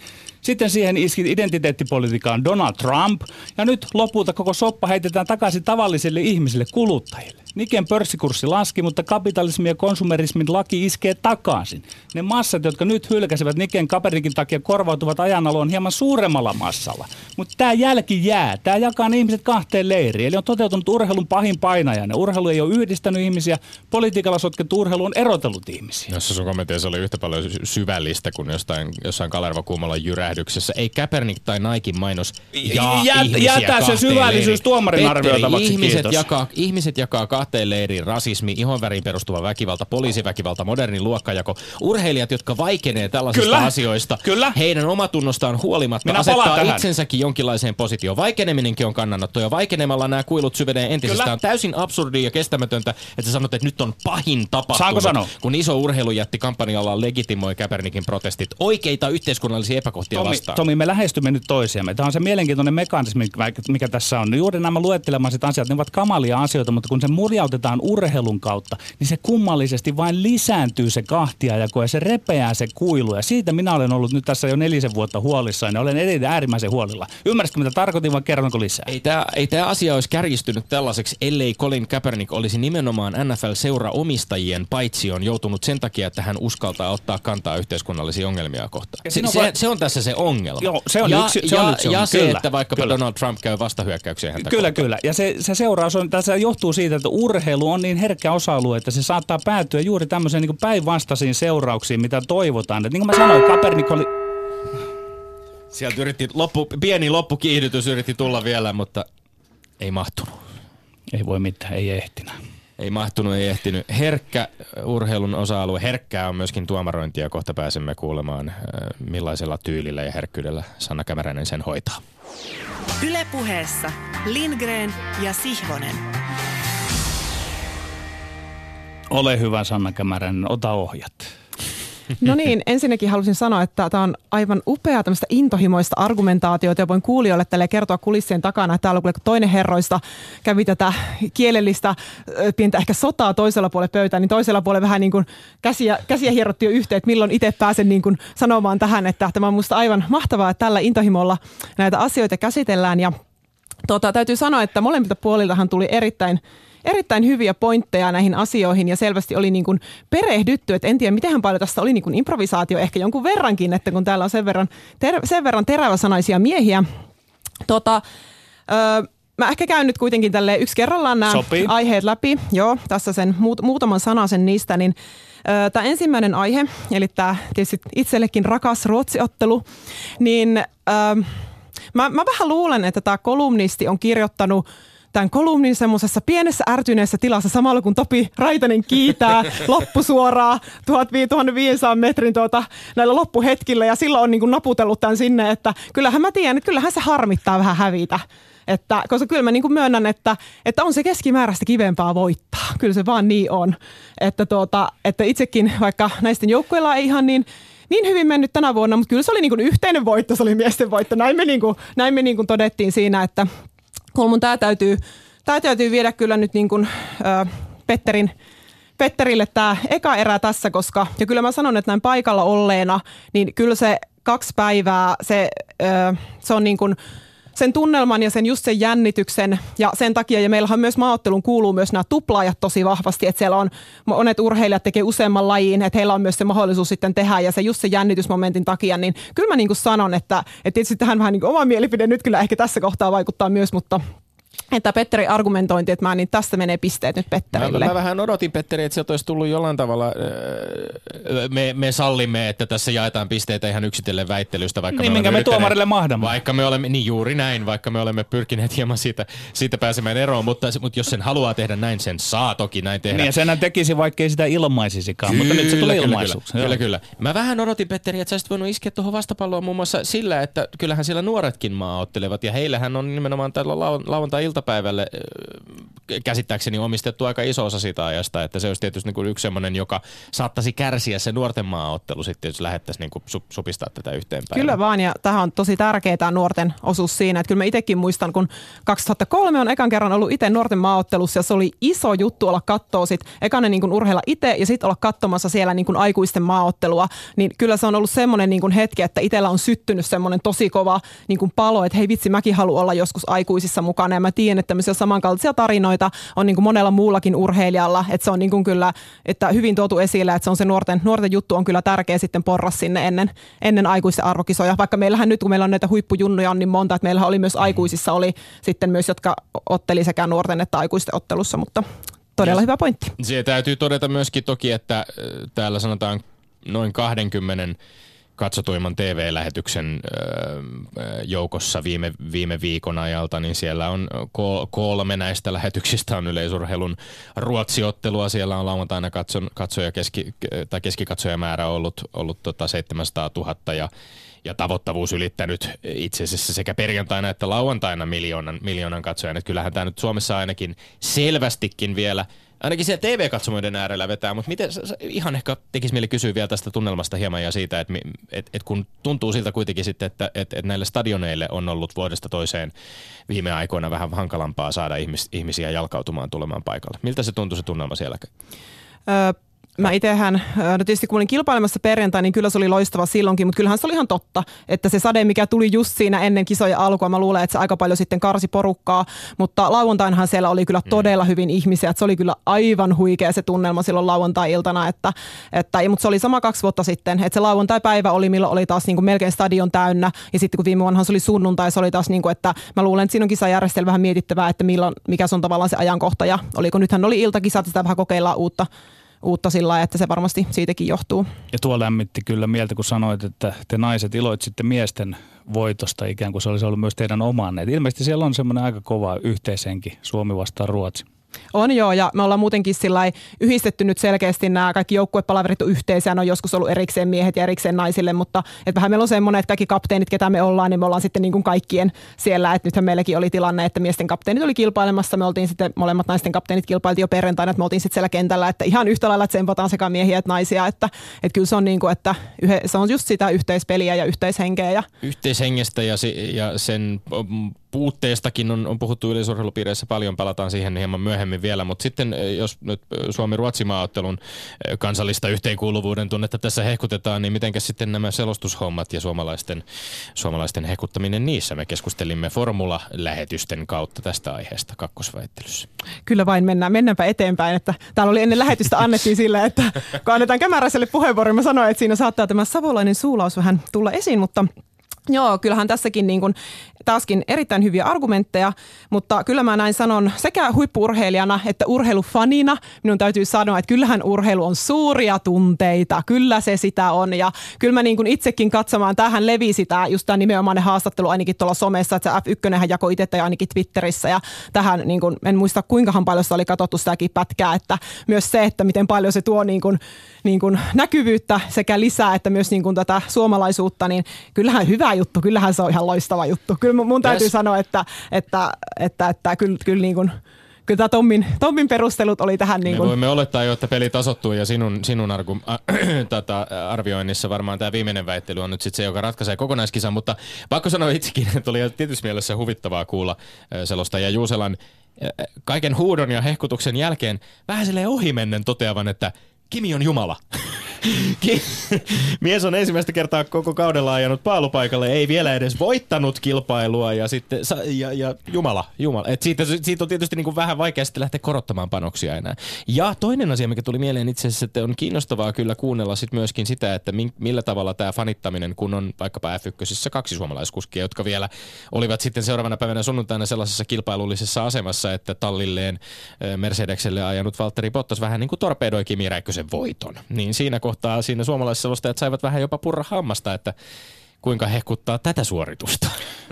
Sitten siihen iski identiteettipolitiikkaan Donald Trump. Ja nyt lopulta koko soppa heitetään takaisin tavallisille ihmisille, kuluttajille. Niken pörssikurssi laski, mutta kapitalismin ja konsumerismin laki iskee takaisin. Ne massat, jotka nyt hylkäsivät Niken Kaepernickin takia, korvautuvat ajanaloon hieman suuremmalla massalla. Mutta tämä jälki jää. Tämä jakaa ne ihmiset kahteen leiriin. Eli on toteutunut urheilun pahin painajainen. Urheilu ei ole yhdistänyt ihmisiä. Politiikalla sotkettu urheilu on erotellut ihmisiä. Jossa sun kommenteissa oli yhtä paljon sy- syvällistä kuin jostain, jossain Kalerva Kummolan jyrähdyksessä. Ei Kaepernick tai Naikin mainos jaa Jät- ihmisiä jätä se syvällisyys leiriin. tuomarin Petteri, arvioitavaksi, ihmiset kiitos. jakaa, ihmiset jakaa kahteen leiriin rasismi, ihonväriin perustuva väkivalta, poliisiväkivalta, moderni luokkajako. Urheilijat, jotka vaikenee tällaisista Kyllä. asioista, Kyllä. heidän omatunnostaan huolimatta Minä asettaa tähän. itsensäkin jonkinlaiseen positioon. Vaikeneminenkin on kannanotto ja vaikenemalla nämä kuilut syvenee entisestään. Kyllä. On täysin absurdia ja kestämätöntä, että sä sanot, että nyt on pahin tapahtunut. Saanko sanoa? Kun iso urheilujätti kampanjalla legitimoi Kaepernickin protestit oikeita yhteiskunnallisia epäkohtia Tomi, vastaan. Tomi, me lähestymme nyt toisiamme. Tämä on se mielenkiintoinen mekanismi, mikä- mikä tässä on. Juuri nämä luettelemaiset asiat, ne ovat kamalia asioita, mutta kun se murjautetaan urheilun kautta, niin se kummallisesti vain lisääntyy se kahtiajako ja se repeää se kuilu. Ja siitä minä olen ollut nyt tässä jo nelisen vuotta huolissaan ja olen edelleen äärimmäisen huolilla. Ymmärsitkö mitä tarkoitin vai kerronko lisää? Ei tämä ei tää asia olisi kärjistynyt tällaiseksi, ellei Colin Kaepernick olisi nimenomaan NFL-seura-omistajien paitsioon joutunut sen takia, että hän uskaltaa ottaa kantaa yhteiskunnallisia ongelmia kohtaan. Se, se, se on tässä se ongelma. Joo, se on ja, yksi- se ja, on yksi ja se, Kyllä, että vaikkapa kyllä. Donald Trump käy vastahyökkäykseen häntä Kyllä, kohtaan. kyllä. Ja se, se seuraus on, tässä johtuu siitä, että urheilu on niin herkkä osa-alue, että se saattaa päätyä juuri tämmöiseen niin päinvastaisiin seurauksiin, mitä toivotaan. Et niin kuin mä sanoin, Kaepernick oli... Sieltä yritti, loppu, pieni loppukiihdytys yritti tulla vielä, mutta ei mahtunut. Ei voi mitään, ei ehtinä. ei mahtunut, ei ehtinyt. Herkkä urheilun osa-alue. Herkkää on myöskin tuomarointia. Kohta pääsemme kuulemaan, äh, millaisella tyylillä ja herkkyydellä Sanna Kämäräinen sen hoitaa. Ylepuheessa Lindgren ja Sihvonen. Ole hyvä Sanna Kämäräinen, ota ohjat. No niin, ensinnäkin halusin sanoa, että tämä on aivan upea tämmöistä intohimoista argumentaatiota ja voin kuulijoille tälle kertoa kulissien takana, että täällä toinen herroista kävi tätä kielellistä pientä ehkä sotaa toisella puolella pöytää, niin toisella puolella vähän niin kuin käsiä, käsiä hierrotti jo yhteen, että milloin itse pääsen niin kuin sanomaan tähän, että tämä on minusta aivan mahtavaa, että tällä intohimolla näitä asioita käsitellään ja Tota, täytyy sanoa, että molemmilta puoliltahan tuli erittäin erittäin hyviä pointteja näihin asioihin ja selvästi oli niin kuin perehdytty, että en tiedä miten paljon tässä oli niin kuin improvisaatio ehkä jonkun verrankin, että kun täällä on sen verran, ter- sen verran teräväsanaisia miehiä. Tota, öö, Mä ehkä käyn nyt kuitenkin tälle yksi kerrallaan nämä Sopii. aiheet läpi. Joo, tässä sen muut, muutaman sanasen niistä, niin Tämä ensimmäinen aihe, eli tämä tietysti itsellekin rakas ruotsiottelu, niin öö, mä, mä vähän luulen, että tämä kolumnisti on kirjoittanut tämän kolumnin semmoisessa pienessä ärtyneessä tilassa samalla kun Topi Raitanen kiitää loppusuoraa 1500 metrin tuota, näillä loppuhetkillä ja silloin on niin kuin naputellut tämän sinne, että kyllähän mä tiedän, että kyllähän se harmittaa vähän hävitä. Että, koska kyllä mä niin kuin myönnän, että, että on se keskimääräistä kivempaa voittaa. Kyllä se vaan niin on. Että, tuota, että itsekin, vaikka näisten joukkueilla ei ihan niin niin hyvin mennyt tänä vuonna, mutta kyllä se oli niin kuin yhteinen voitto, se oli miesten voitto. Näin me, niin kuin, näin me niin kuin todettiin siinä, että mun tämä täytyy, tämä täytyy viedä kyllä nyt niin kuin, ö, Petterin, Petterille tämä eka erä tässä, koska ja kyllä mä sanon, että näin paikalla olleena, niin kyllä se kaksi päivää, se, ö, se on niin kuin, sen tunnelman ja sen just sen jännityksen. Ja sen takia, ja meillähän myös maaottelun kuuluu myös nämä tuplaajat tosi vahvasti, että siellä on monet urheilijat tekee useamman lajiin, että heillä on myös se mahdollisuus sitten tehdä ja se just se jännitysmomentin takia, niin kyllä mä niin kuin sanon, että, että tietysti tähän vähän niin kuin oma mielipide nyt kyllä ehkä tässä kohtaa vaikuttaa myös, mutta että Petteri argumentointi, että mä niin tästä menee pisteet nyt Petterille. Mä, mä vähän odotin Petteri, että sieltä olisi tullut jollain tavalla, me, me sallimme, että tässä jaetaan pisteitä ihan yksitellen väittelystä. Vaikka niin, me minkä me tuomarille mahdamme. Vaikka me olemme, niin juuri näin, vaikka me olemme pyrkineet hieman siitä, siitä pääsemään eroon, mutta, mutta jos sen haluaa tehdä näin, sen saa toki näin tehdä. Niin ja senhän tekisi, vaikka ei sitä ilmaisisikaan, kyllä, mutta nyt se tulee ilmaisuksi. Kyllä, kyllä, kyllä. Mä vähän odotin Petteri, että sä olisit voinut iskeä tuohon vastapalloon muun muassa sillä, että kyllähän siellä nuoretkin maaottelevat ja heillähän on nimenomaan tällä lauantai-iltapäivälle käsittääkseni omistettu aika iso osa siitä ajasta, että se olisi tietysti niin kuin yksi semmoinen, joka saattaisi kärsiä se nuorten maaottelu sitten, jos lähettäisiin niin kuin supistaa tätä yhteenpäin. Kyllä vaan, ja tähän on tosi tärkeää nuorten osuus siinä, että kyllä mä itsekin muistan, kun 2003 on ekan kerran ollut itse nuorten maaottelussa, ja se oli iso juttu olla katsoa sit ekanen niin urheilla itse, ja sitten olla katsomassa siellä niin kuin aikuisten maaottelua, niin kyllä se on ollut semmoinen niin hetki, että itsellä on syttynyt semmoinen tosi kova niin kuin palo, että hei vitsi, mäkin haluan olla joskus aikuisissa mukana, ja mä tiedän, että tämmöisiä samankaltaisia tarinoita on niin kuin monella muullakin urheilijalla, että se on niin kuin kyllä että hyvin tuotu esille, että se on se nuorten, nuorten juttu on kyllä tärkeä sitten porras sinne ennen, ennen aikuisten arvokisoja, vaikka meillähän nyt kun meillä on näitä huippujunnuja on niin monta, että meillä oli myös aikuisissa oli sitten myös, jotka otteli sekä nuorten että aikuisten ottelussa, mutta todella hyvä pointti. Se täytyy todeta myöskin toki, että täällä sanotaan noin 20 katsotuimman TV-lähetyksen joukossa viime, viime viikon ajalta, niin siellä on kolme näistä lähetyksistä on yleisurheilun ruotsiottelua. Siellä on lauantaina katson, katsoja keski, tai keskikatsojamäärä ollut, ollut tota 700 000 ja ja tavoittavuus ylittänyt itse asiassa sekä perjantaina että lauantaina miljoonan, miljoonan katsojan. Että kyllähän tämä nyt Suomessa ainakin selvästikin vielä – ainakin siellä TV-katsomoiden äärellä vetää, mutta miten, ihan ehkä tekisi mieli kysyä vielä tästä tunnelmasta hieman ja siitä, että et, et kun tuntuu siltä kuitenkin sitten, että et, et näille stadioneille on ollut vuodesta toiseen viime aikoina vähän hankalampaa saada ihmis, ihmisiä jalkautumaan tulemaan paikalle. Miltä se tuntuu se tunnelma siellä? Öö, Mä itsehän, no tietysti kun olin kilpailemassa perjantai, niin kyllä se oli loistava silloinkin, mutta kyllähän se oli ihan totta, että se sade, mikä tuli just siinä ennen kisoja alkua, mä luulen, että se aika paljon sitten karsi porukkaa, mutta lauantainhan siellä oli kyllä mm. todella hyvin ihmisiä, että se oli kyllä aivan huikea se tunnelma silloin lauantai-iltana, että, että, mutta se oli sama kaksi vuotta sitten, että se lauantai-päivä oli, milloin oli taas niin kuin melkein stadion täynnä, ja sitten kun viime vuonna se oli sunnuntai, se oli taas niin kuin, että mä luulen, että siinä on kisajärjestelmä vähän mietittävää, että milloin, mikä se on tavallaan se ajankohta, ja oliko nythän oli iltakisat, sitä vähän kokeillaan uutta uutta sillä että se varmasti siitäkin johtuu. Ja tuo lämmitti kyllä mieltä, kun sanoit, että te naiset iloitsitte miesten voitosta ikään kuin se olisi ollut myös teidän omanne. Ilmeisesti siellä on semmoinen aika kova yhteisenki Suomi vastaan Ruotsi. On joo, ja me ollaan muutenkin sillä yhdistetty nyt selkeästi nämä kaikki joukkuepalaverit on yhteisiä, ne on joskus ollut erikseen miehet ja erikseen naisille, mutta et vähän meillä on semmoinen, että kaikki kapteenit, ketä me ollaan, niin me ollaan sitten niin kuin kaikkien siellä, että nythän meilläkin oli tilanne, että miesten kapteenit oli kilpailemassa, me oltiin sitten molemmat naisten kapteenit kilpailtiin jo perjantaina, että me oltiin sitten siellä kentällä, että ihan yhtä lailla tsempataan sekä miehiä että naisia, että, että kyllä se on niin kuin, että yhe, se on just sitä yhteispeliä ja yhteishenkeä. Ja... Yhteishengestä ja, si- ja sen puutteestakin on, on puhuttu yleisurheilupiireissä paljon, palataan siihen hieman myöhemmin vielä, mutta sitten eh, jos nyt eh, Suomi-Ruotsi-maaottelun eh, kansallista yhteenkuuluvuuden tunnetta tässä hehkutetaan, niin mitenkä sitten nämä selostushommat ja suomalaisten, suomalaisten hehkuttaminen niissä? Me keskustelimme formula-lähetysten kautta tästä aiheesta kakkosväittelyssä. Kyllä vain mennään, mennäänpä eteenpäin, että täällä oli ennen lähetystä annettiin sillä, että kun annetaan Kämäräiselle puheenvuoro, mä sanoin, että siinä saattaa tämä savolainen suulaus vähän tulla esiin, mutta Joo, kyllähän tässäkin niin kuin, taaskin erittäin hyviä argumentteja, mutta kyllä mä näin sanon sekä huippurheilijana että urheilufanina. Minun täytyy sanoa, että kyllähän urheilu on suuria tunteita, kyllä se sitä on. Ja kyllä mä niin kuin itsekin katsomaan, tähän levisi tämä just tämä nimenomainen haastattelu ainakin tuolla somessa, että se F1 hän jakoi itse ainakin Twitterissä ja tähän niin kuin, en muista kuinkahan paljon se oli katsottu sitäkin pätkää, että myös se, että miten paljon se tuo niin kuin, niin kuin näkyvyyttä sekä lisää, että myös niin kuin tätä suomalaisuutta, niin kyllähän hyvä juttu, kyllähän se on ihan loistava juttu. Kyllä mun täytyy yes. sanoa, että, että, että, että kyllä, kyllä niin kuin, kyllä tämä Tommin, Tommin perustelut oli tähän niin kuin... Me voimme olettaa jo, että peli tasottuu ja sinun, sinun argu, äh, tätä arvioinnissa varmaan tämä viimeinen väittely on nyt sitten se, joka ratkaisee kokonaiskisan, mutta pakko sanoa itsekin, että oli tietysti mielessä huvittavaa kuulla selosta ja Juuselan kaiken huudon ja hehkutuksen jälkeen vähän silleen ohimennen toteavan, että Kimi on Jumala. Mies on ensimmäistä kertaa koko kaudella ajanut paalupaikalle, ei vielä edes voittanut kilpailua ja sitten, ja, ja jumala, jumala. Et siitä, siitä on tietysti niin kuin vähän vaikea sitten lähteä korottamaan panoksia enää. Ja toinen asia, mikä tuli mieleen itse asiassa, että on kiinnostavaa kyllä kuunnella sit myöskin sitä, että millä tavalla tämä fanittaminen, kun on vaikkapa F1 kaksi suomalaiskuskia, jotka vielä olivat sitten seuraavana päivänä sunnuntaina sellaisessa kilpailullisessa asemassa, että tallilleen Mercedekselle ajanut Valtteri Bottas vähän niin kuin torpedoi Kimi Räikkösen voiton. Niin siinä kohtaa siinä suomalaisselostajat saivat vähän jopa purra hammasta, että kuinka hehkuttaa tätä suoritusta.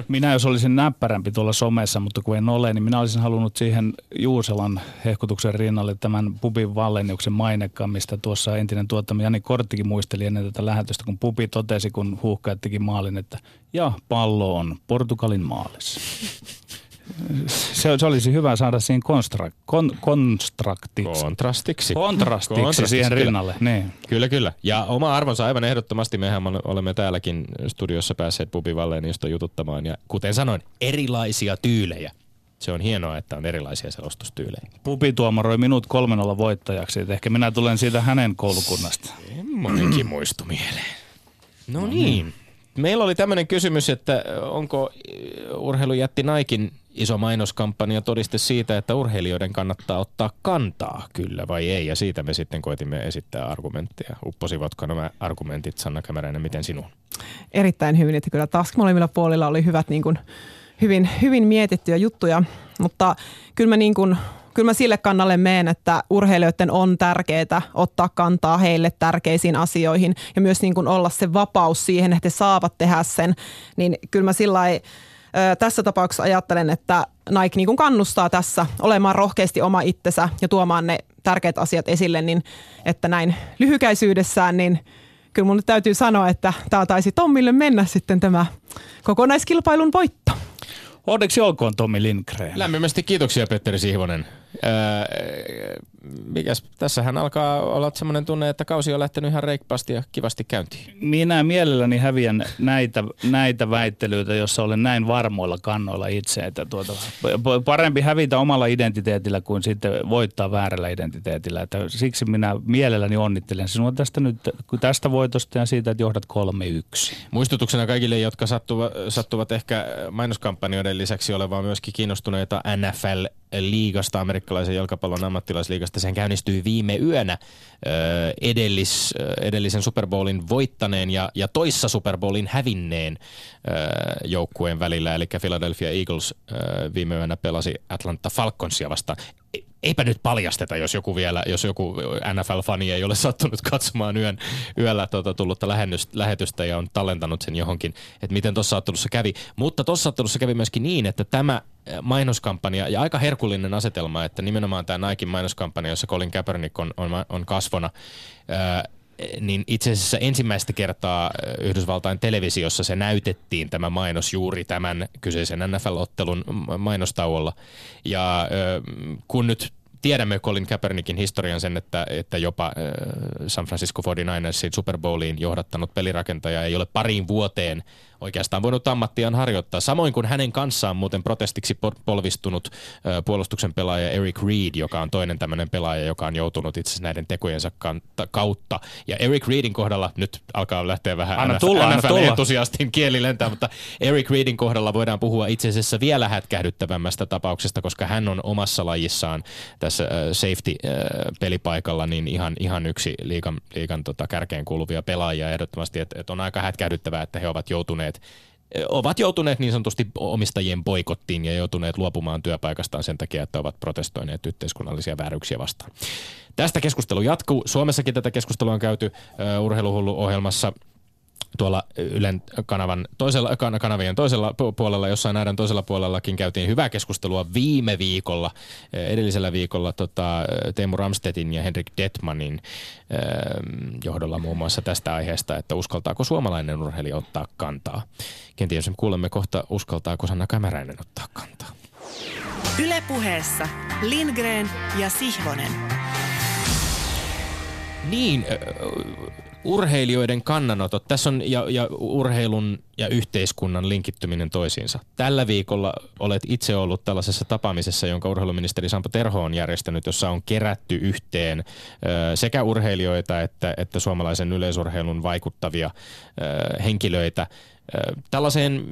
Minä jos olisin näppärämpi tuolla somessa, mutta kun en ole, niin minä olisin halunnut siihen Juuselan hehkutuksen rinnalle tämän pubin Valleniuksen mainekkaan, mistä tuossa entinen tuottaja Jani Korttikin muisteli ennen tätä lähetystä, kun pubi totesi, kun huuhkajat teki maalin, että ja pallo on Portugalin maalissa se, se olisi hyvä saada siihen konstra, kon, konstraktiksi. Kontrastiksi. Kontrastiksi, Kontrastiksi siihen kyllä. rinnalle. Niin. Kyllä, kyllä. Ja oma arvonsa aivan ehdottomasti. Mehän olemme täälläkin studiossa päässeet Pubi Valleeniasta jututtamaan. Ja kuten sanoin, erilaisia tyylejä. Se on hienoa, että on erilaisia selostustyylejä. Pupi tuomaroi minut kolmen olla voittajaksi. Et ehkä minä tulen siitä hänen koulukunnasta. Monenkin muistu mieleen. No, no niin. niin. Meillä oli tämmöinen kysymys, että onko urheilujätti Naikin iso mainoskampanja todiste siitä, että urheilijoiden kannattaa ottaa kantaa, kyllä vai ei. Ja siitä me sitten koitimme esittää argumentteja. Upposivatko nämä argumentit, Sanna Kämäräinen, miten sinun? Erittäin hyvin, että kyllä taas molemmilla puolilla oli hyvät, niin kuin, hyvin, hyvin mietittyjä juttuja. Mutta kyllä mä, niin kuin, kyllä mä sille kannalle meen, että urheilijoiden on tärkeää ottaa kantaa heille tärkeisiin asioihin ja myös niin kuin olla se vapaus siihen, että he saavat tehdä sen. Niin kyllä mä sillä lailla tässä tapauksessa ajattelen, että Nike niin kuin kannustaa tässä olemaan rohkeasti oma itsensä ja tuomaan ne tärkeät asiat esille, niin että näin lyhykäisyydessään, niin kyllä mun nyt täytyy sanoa, että tämä taisi Tommille mennä sitten tämä kokonaiskilpailun voitto. Onneksi olkoon Tommi Lindgren. Lämpimästi kiitoksia Petteri Sihvonen. Öö, mikäs, tässähän alkaa olla semmoinen tunne, että kausi on lähtenyt ihan reippaasti ja kivasti käyntiin. Minä mielelläni häviän näitä, näitä väittelyitä, jossa olen näin varmoilla kannoilla itse. Että tuota, parempi hävitä omalla identiteetillä kuin sitten voittaa väärällä identiteetillä. Että siksi minä mielelläni onnittelen sinua tästä, nyt, tästä voitosta ja siitä, että johdat 3-1. Muistutuksena kaikille, jotka sattuvat, sattuvat ehkä mainoskampanjoiden lisäksi olevan myöskin kiinnostuneita NFL-liigasta, amerikkalaisen jalkapallon ammattilaisliigasta. Sen käynnistyi viime yönä edellis, edellisen Super Bowlin voittaneen ja, ja toissa Super Bowlin hävinneen joukkueen välillä, eli Philadelphia Eagles viime yönä pelasi Atlanta Falconsia vastaan eipä nyt paljasteta, jos joku vielä, jos joku NFL-fani ei ole sattunut katsomaan yön, yöllä tota, tullutta lähetystä ja on tallentanut sen johonkin, että miten tuossa ottelussa kävi. Mutta tuossa ottelussa kävi myöskin niin, että tämä mainoskampanja ja aika herkullinen asetelma, että nimenomaan tämä Nike mainoskampanja, jossa Colin Kaepernick on, on, on kasvona, ää, niin itse asiassa ensimmäistä kertaa Yhdysvaltain televisiossa se näytettiin tämä mainos juuri tämän kyseisen NFL-ottelun mainostauolla. Ja kun nyt tiedämme Colin Kaepernickin historian sen, että, että jopa San Francisco 49ersin Super Bowliin johdattanut pelirakentaja ei ole pariin vuoteen – oikeastaan voinut ammattiaan harjoittaa. Samoin kuin hänen kanssaan muuten protestiksi polvistunut puolustuksen pelaaja Eric Reed, joka on toinen tämmöinen pelaaja, joka on joutunut itse näiden tekojensa kautta. Ja Eric Reedin kohdalla, nyt alkaa lähteä vähän anna tulla, NFL-entusiastin kieli lentää, mutta Eric Reedin kohdalla voidaan puhua itse asiassa vielä hätkähdyttävämmästä tapauksesta, koska hän on omassa lajissaan tässä safety-pelipaikalla niin ihan, ihan yksi liikan, liikan tota, kärkeen kuuluvia pelaajia ehdottomasti, että et on aika hätkähdyttävää, että he ovat joutuneet joutuneet ovat joutuneet niin sanotusti omistajien boikottiin ja joutuneet luopumaan työpaikastaan sen takia, että ovat protestoineet yhteiskunnallisia vääryyksiä vastaan. Tästä keskustelu jatkuu. Suomessakin tätä keskustelua on käyty uh, urheiluhullu-ohjelmassa tuolla Ylen kanavan toisella, kanavien toisella puolella, jossain näiden toisella puolellakin käytiin hyvää keskustelua viime viikolla, eh, edellisellä viikolla tota, Teemu Ramstetin ja Henrik Detmanin äh, johdolla muun muassa tästä aiheesta, että uskaltaako suomalainen urheilija ottaa kantaa. Kenties kuulemme kohta, uskaltaako Sanna Kämäräinen ottaa kantaa. Ylepuheessa Lindgren ja Sihvonen. Niin, urheilijoiden kannanotot, tässä on ja, ja urheilun ja yhteiskunnan linkittyminen toisiinsa. Tällä viikolla olet itse ollut tällaisessa tapaamisessa, jonka urheiluministeri Sampo Terho on järjestänyt, jossa on kerätty yhteen ö, sekä urheilijoita että, että suomalaisen yleisurheilun vaikuttavia ö, henkilöitä tällaiseen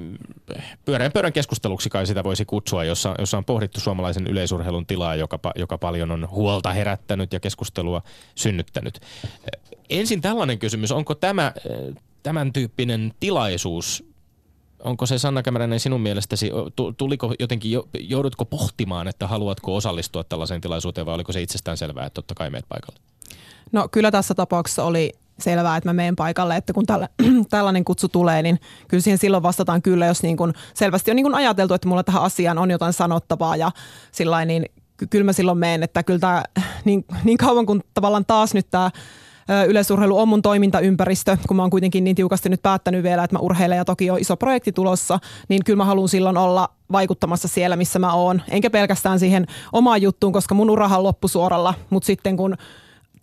pyöreän pöydän keskusteluksi kai sitä voisi kutsua, jossa, jossa on pohdittu suomalaisen yleisurheilun tilaa, joka, joka paljon on huolta herättänyt ja keskustelua synnyttänyt. Ensin tällainen kysymys, onko tämä tämän tyyppinen tilaisuus onko se Sanna Kämäräinen sinun mielestäsi, tuliko jotenkin, joudutko pohtimaan, että haluatko osallistua tällaiseen tilaisuuteen vai oliko se itsestään selvää, että totta kai meet paikalle? No kyllä tässä tapauksessa oli selvää, että mä menen paikalle, että kun tällä, tällainen kutsu tulee, niin kyllä siihen silloin vastataan kyllä, jos niin kuin selvästi on niin kuin ajateltu, että mulla tähän asiaan on jotain sanottavaa ja sillä niin kyllä mä silloin menen, että kyllä tämä niin, niin kauan kuin tavallaan taas nyt tämä yleisurheilu on mun toimintaympäristö, kun mä oon kuitenkin niin tiukasti nyt päättänyt vielä, että mä urheilen ja toki on iso projekti tulossa, niin kyllä mä haluan silloin olla vaikuttamassa siellä, missä mä oon. Enkä pelkästään siihen omaan juttuun, koska mun urahan loppusuoralla, mutta sitten kun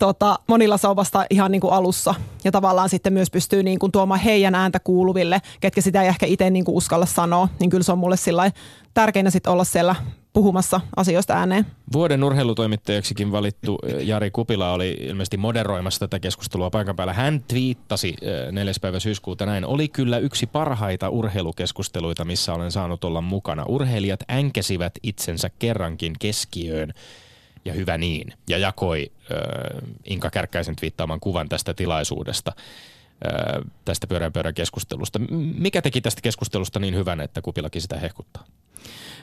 tota, monilla se on vasta ihan niin kuin alussa. Ja tavallaan sitten myös pystyy niin kuin tuomaan heidän ääntä kuuluville, ketkä sitä ei ehkä itse niin kuin uskalla sanoa. Niin kyllä se on mulle sillä tärkeinä sitten olla siellä puhumassa asioista ääneen. Vuoden urheilutoimittajaksikin valittu eh, Jari Kupila oli ilmeisesti moderoimassa tätä keskustelua paikan päällä. Hän twiittasi 4. Eh, päivä syyskuuta näin. Oli kyllä yksi parhaita urheilukeskusteluita, missä olen saanut olla mukana. Urheilijat änkäsivät itsensä kerrankin keskiöön ja hyvä niin. Ja jakoi äh, Inka Kärkkäisen twiittaaman kuvan tästä tilaisuudesta, äh, tästä pyörän keskustelusta. Mikä teki tästä keskustelusta niin hyvän, että Kupilakin sitä hehkuttaa?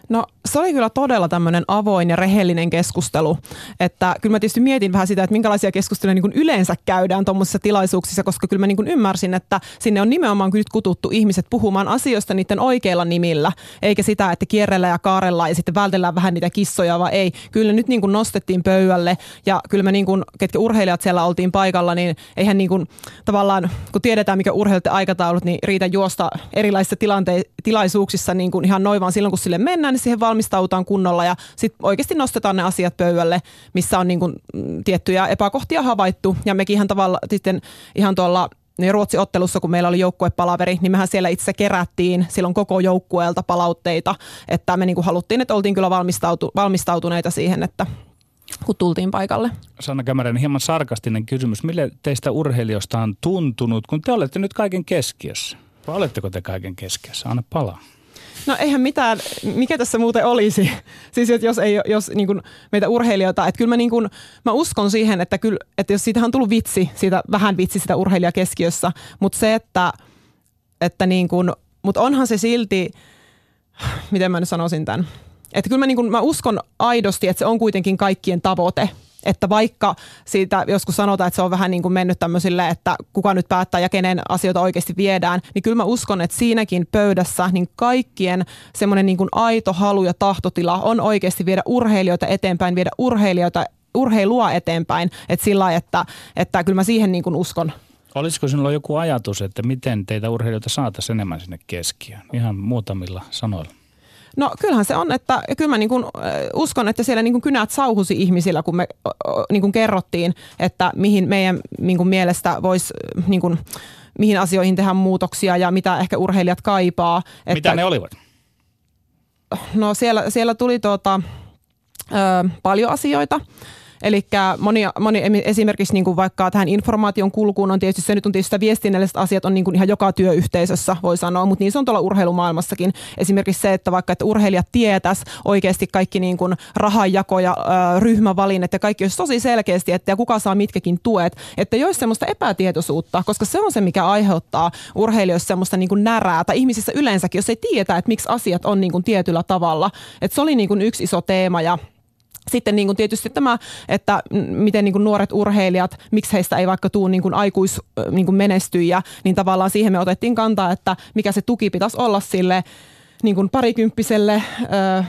No se oli kyllä todella tämmöinen avoin ja rehellinen keskustelu. Että kyllä mä tietysti mietin vähän sitä, että minkälaisia keskusteluja niin yleensä käydään tuommoisissa tilaisuuksissa, koska kyllä mä niin ymmärsin, että sinne on nimenomaan nyt kututtu ihmiset puhumaan asioista niiden oikeilla nimillä, eikä sitä, että kierrellä ja kaarella ja sitten vältellään vähän niitä kissoja, vaan ei. Kyllä nyt niin nostettiin pöydälle ja kyllä me niin kuin, ketkä urheilijat siellä oltiin paikalla, niin eihän niin kuin, tavallaan, kun tiedetään mikä urheilijoiden aikataulut, niin riitä juosta erilaisissa tilante- tilaisuuksissa niin kuin ihan noin vaan silloin, kun sille mennään, niin siihen valmistautaan kunnolla ja sitten oikeasti nostetaan ne asiat pöydälle, missä on niin kuin mm, tiettyjä epäkohtia havaittu. Ja mekin ihan tavalla sitten ihan tuolla niin Ruotsi-ottelussa, kun meillä oli joukkuepalaveri, niin mehän siellä itse kerättiin silloin koko joukkueelta palautteita, että me niin kuin haluttiin, että oltiin kyllä valmistautu, valmistautuneita siihen, että kun tultiin paikalle. Sanna Kämäräinen, hieman sarkastinen kysymys. Mille teistä urheilijoista on tuntunut, kun te olette nyt kaiken keskiössä? Vai oletteko te kaiken keskiössä? Anna palaa. No eihän mitään, mikä tässä muuten olisi. Siis että jos ei jos niin kuin meitä urheilijoita, että kyllä mä, niin kuin, mä uskon siihen, että, kyllä, että jos siitä on tullut vitsi, siitä vähän vitsi sitä urheilijakeskiössä, mutta se, että, että niin kuin, mutta onhan se silti, miten mä nyt sanoisin tämän, Että kyllä mä, niin kuin, mä uskon aidosti, että se on kuitenkin kaikkien tavoite. Että vaikka siitä joskus sanotaan, että se on vähän niin kuin mennyt tämmöisille, että kuka nyt päättää ja kenen asioita oikeasti viedään, niin kyllä mä uskon, että siinäkin pöydässä niin kaikkien semmoinen niin kuin aito halu ja tahtotila on oikeasti viedä urheilijoita eteenpäin, viedä urheilijoita urheilua eteenpäin. Että sillä että, että kyllä mä siihen niin kuin uskon. Olisiko sinulla joku ajatus, että miten teitä urheilijoita saataisiin enemmän sinne keskiöön? Ihan muutamilla sanoilla. No kyllähän se on, että kyllä mä niin kuin, uskon, että siellä niin kuin kynät sauhusi ihmisillä, kun me niin kuin kerrottiin, että mihin meidän niin kuin mielestä voisi niin kuin, mihin asioihin tehdä muutoksia ja mitä ehkä urheilijat kaipaa. Että, mitä ne olivat? No siellä, siellä tuli tuota, ö, paljon asioita. Eli moni, moni esimerkiksi niin kuin vaikka tähän informaation kulkuun on tietysti se nyt on tietysti viestinnälliset asiat on niin kuin ihan joka työyhteisössä voi sanoa, mutta niin se on tuolla urheilumaailmassakin. Esimerkiksi se, että vaikka että urheilijat tietäisi oikeasti kaikki niin kuin rahanjako ja ö, ryhmävalinnat ja kaikki olisi tosi selkeästi, että ja kuka saa mitkäkin tuet, että ei olisi semmoista epätietoisuutta, koska se on se, mikä aiheuttaa urheilijoissa semmoista niin kuin närää tai ihmisissä yleensäkin, jos ei tietä, että miksi asiat on niin kuin tietyllä tavalla. Että se oli niin kuin yksi iso teema ja sitten niin kuin tietysti tämä, että miten niin kuin nuoret urheilijat, miksi heistä ei vaikka tule niin kuin aikuis niin menestyjä, niin tavallaan siihen me otettiin kantaa, että mikä se tuki pitäisi olla sille niin kuin parikymppiselle,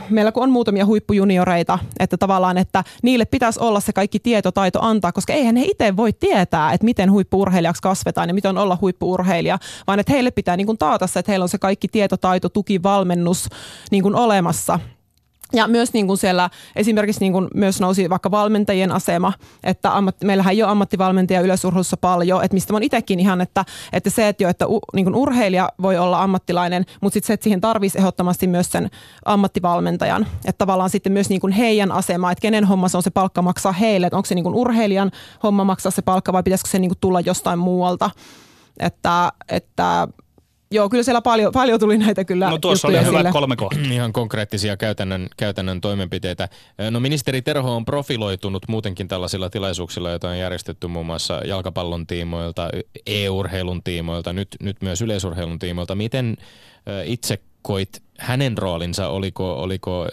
meillä kun on muutamia huippujunioreita, että tavallaan, että niille pitäisi olla se kaikki tietotaito antaa, koska eihän he itse voi tietää, että miten huippuurheilijaksi kasvetaan ja miten on olla huippuurheilija, vaan että heille pitää niin kuin taata se, että heillä on se kaikki tietotaito, tuki, valmennus niin kuin olemassa – ja myös niin kuin siellä esimerkiksi niin kuin myös nousi vaikka valmentajien asema, että ammat, meillähän ei ole ammattivalmentajia yleisurheilussa paljon, että mistä mä itsekin ihan, että, että se, että, jo, että u, niin kuin urheilija voi olla ammattilainen, mutta sitten se, että siihen tarvitsisi ehdottomasti myös sen ammattivalmentajan. Että tavallaan sitten myös niin kuin heidän asema, että kenen homma se on se palkka maksaa heille, että onko se niin kuin urheilijan homma maksaa se palkka vai pitäisikö se niin kuin tulla jostain muualta. Että, että Joo, kyllä siellä paljon, paljon tuli näitä kyllä No tuossa oli hyvät kolme kohtaa. Ihan konkreettisia käytännön, käytännön toimenpiteitä. No ministeri Terho on profiloitunut muutenkin tällaisilla tilaisuuksilla, joita on järjestetty muun muassa jalkapallon tiimoilta, e-urheilun tiimoilta, nyt, nyt myös yleisurheilun tiimoilta. Miten itse koit hänen roolinsa, oliko, oliko,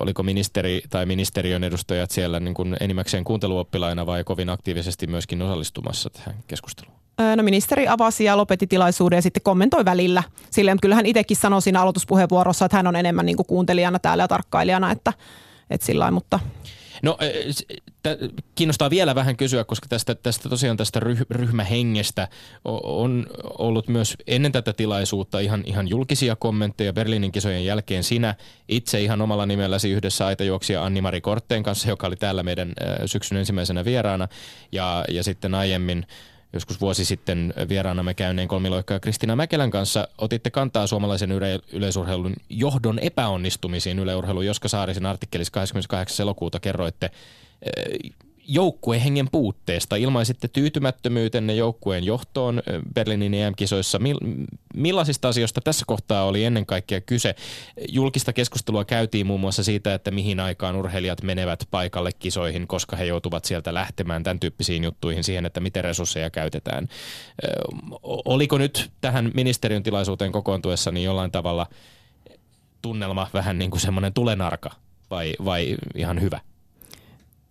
oliko ministeri tai ministeriön edustajat siellä niin kuin enimmäkseen kuunteluoppilaina vai kovin aktiivisesti myöskin osallistumassa tähän keskusteluun? No ministeri avasi ja lopetti tilaisuuden ja sitten kommentoi välillä. Silleen, mutta kyllä hän itsekin sanoi siinä aloituspuheenvuorossa, että hän on enemmän niin kuin kuuntelijana täällä ja tarkkailijana, että, että sillä mutta... No t- kiinnostaa vielä vähän kysyä, koska tästä, tästä tosiaan tästä ryhmähengestä on ollut myös ennen tätä tilaisuutta ihan, ihan julkisia kommentteja Berliinin kisojen jälkeen. Sinä itse ihan omalla nimelläsi yhdessä aitajuoksija Anni-Mari Kortteen kanssa, joka oli täällä meidän syksyn ensimmäisenä vieraana ja, ja sitten aiemmin joskus vuosi sitten vieraanamme käyneen kolmiloikkaa Kristina Mäkelän kanssa otitte kantaa suomalaisen yle- yleisurheilun johdon epäonnistumisiin yleurheilun Joska Saarisen artikkelissa 28. elokuuta kerroitte joukkuehengen puutteesta. Ilmaisitte tyytymättömyytenne joukkueen johtoon Berliinin EM-kisoissa. Millaisista asioista tässä kohtaa oli ennen kaikkea kyse? Julkista keskustelua käytiin muun muassa siitä, että mihin aikaan urheilijat menevät paikalle kisoihin, koska he joutuvat sieltä lähtemään tämän tyyppisiin juttuihin siihen, että miten resursseja käytetään. Oliko nyt tähän ministeriön tilaisuuteen kokoontuessa niin jollain tavalla tunnelma vähän niin kuin semmoinen tulenarka vai, vai ihan hyvä?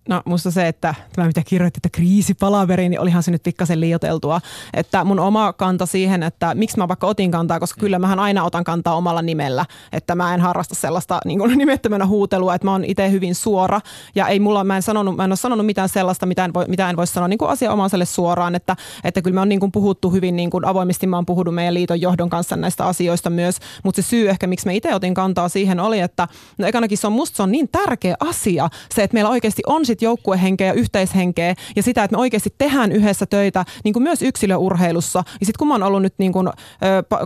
No musta se, että tämä mitä kirjoitti, että kriisipalaveri, niin olihan se nyt pikkasen liioteltua. Että mun oma kanta siihen, että miksi mä vaikka otin kantaa, koska kyllä mähän aina otan kantaa omalla nimellä. Että mä en harrasta sellaista niin kuin nimettömänä huutelua, että mä oon itse hyvin suora. Ja ei mulla, mä en, sanonut, mä en ole sanonut mitään sellaista, mitä en voi, mitä en voi sanoa niin kuin asianomaiselle suoraan. Että, että kyllä me on niin kuin puhuttu hyvin niin kuin avoimesti, mä oon puhunut meidän liiton johdon kanssa näistä asioista myös. Mutta se syy ehkä, miksi mä itse otin kantaa siihen oli, että no ekanakin se on musta se on niin tärkeä asia, se, että meillä oikeasti on sit joukkuehenkeä ja yhteishenkeä ja sitä, että me oikeasti tehdään yhdessä töitä niin kuin myös yksilöurheilussa. Ja sitten kun mä oon ollut nyt niin kuin,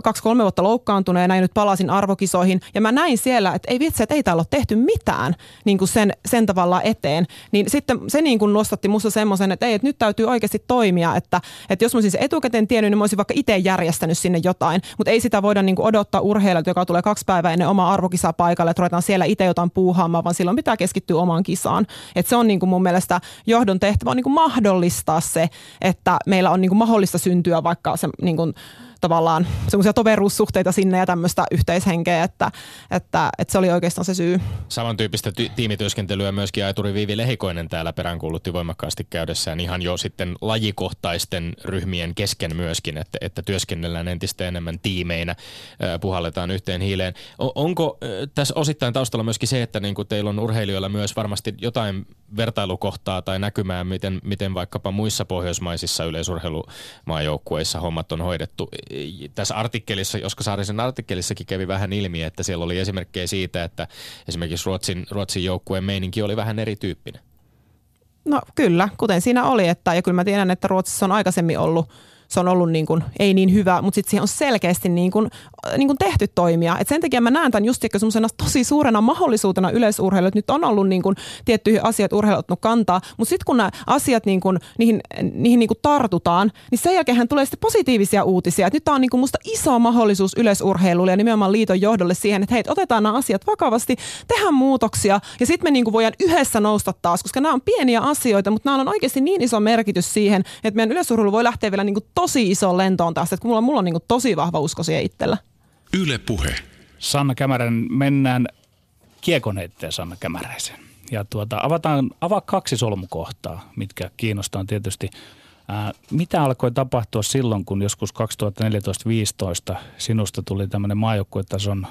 kaksi-kolme vuotta loukkaantuneena ja nyt palasin arvokisoihin ja mä näin siellä, että ei vitsi, että ei täällä ole tehty mitään niin kuin sen, sen tavalla eteen, niin sitten se niin kuin nostatti musta semmoisen, että ei, että nyt täytyy oikeasti toimia, että, että jos mä olisin etukäteen tiennyt, niin mä olisin vaikka itse järjestänyt sinne jotain, mutta ei sitä voida niin kuin odottaa urheilijalta, joka tulee kaksi päivää ennen omaa arvokisaa paikalle, että ruvetaan siellä itse jotain puuhaamaan, vaan silloin pitää keskittyä omaan kisaan. Et se on niin kuin mun mielestä johdon tehtävä on niin kuin mahdollistaa se, että meillä on niin kuin mahdollista syntyä vaikka se niin kuin tavallaan semmoisia toveruussuhteita sinne ja tämmöistä yhteishenkeä, että, että, että se oli oikeastaan se syy. Samantyyppistä ty- tiimityöskentelyä myöskin Aituri Viivi Lehikoinen täällä peräänkuulutti voimakkaasti käydessään ihan jo sitten lajikohtaisten ryhmien kesken myöskin, että, että työskennellään entistä enemmän tiimeinä, puhalletaan yhteen hiileen. Onko tässä osittain taustalla myöskin se, että niin kuin teillä on urheilijoilla myös varmasti jotain vertailukohtaa tai näkymää, miten, miten vaikkapa muissa pohjoismaisissa yleisurheilumaajoukkueissa hommat on hoidettu. Tässä artikkelissa, Joska Saarisen artikkelissakin kävi vähän ilmi, että siellä oli esimerkkejä siitä, että esimerkiksi Ruotsin, Ruotsin joukkueen meininki oli vähän erityyppinen. No kyllä, kuten siinä oli, että, ja kyllä mä tiedän, että Ruotsissa on aikaisemmin ollut se on ollut niin kuin, ei niin hyvä, mutta sitten siihen on selkeästi niin kuin, niin kuin tehty toimia. Et sen takia mä näen tämän just semmoisena tosi suurena mahdollisuutena yleisurheilu, että nyt on ollut niin kuin, tiettyihin asiat urheilu ottanut kantaa, mutta sitten kun nämä asiat niin kuin, niihin, niihin niin kuin tartutaan, niin sen jälkeen tulee sitten positiivisia uutisia. Et nyt tämä on niin kuin musta iso mahdollisuus yleisurheilulle ja nimenomaan liiton johdolle siihen, että hei, otetaan nämä asiat vakavasti, tehdään muutoksia ja sitten me niin kuin voidaan yhdessä nousta taas, koska nämä on pieniä asioita, mutta nämä on oikeasti niin iso merkitys siihen, että meidän yleisurheilu voi lähteä vielä niin kuin tosi iso lentoon taas, että kun mulla, mulla on niin kuin tosi vahva usko siihen itsellä. Yle Puhe. Sanna Kämärän, mennään kiekon eteen Sanna Kämäräisen. Ja tuota, avataan, avaa kaksi solmukohtaa, mitkä kiinnostaa tietysti. Ää, mitä alkoi tapahtua silloin, kun joskus 2014-2015 sinusta tuli tämmöinen maajoukkuetason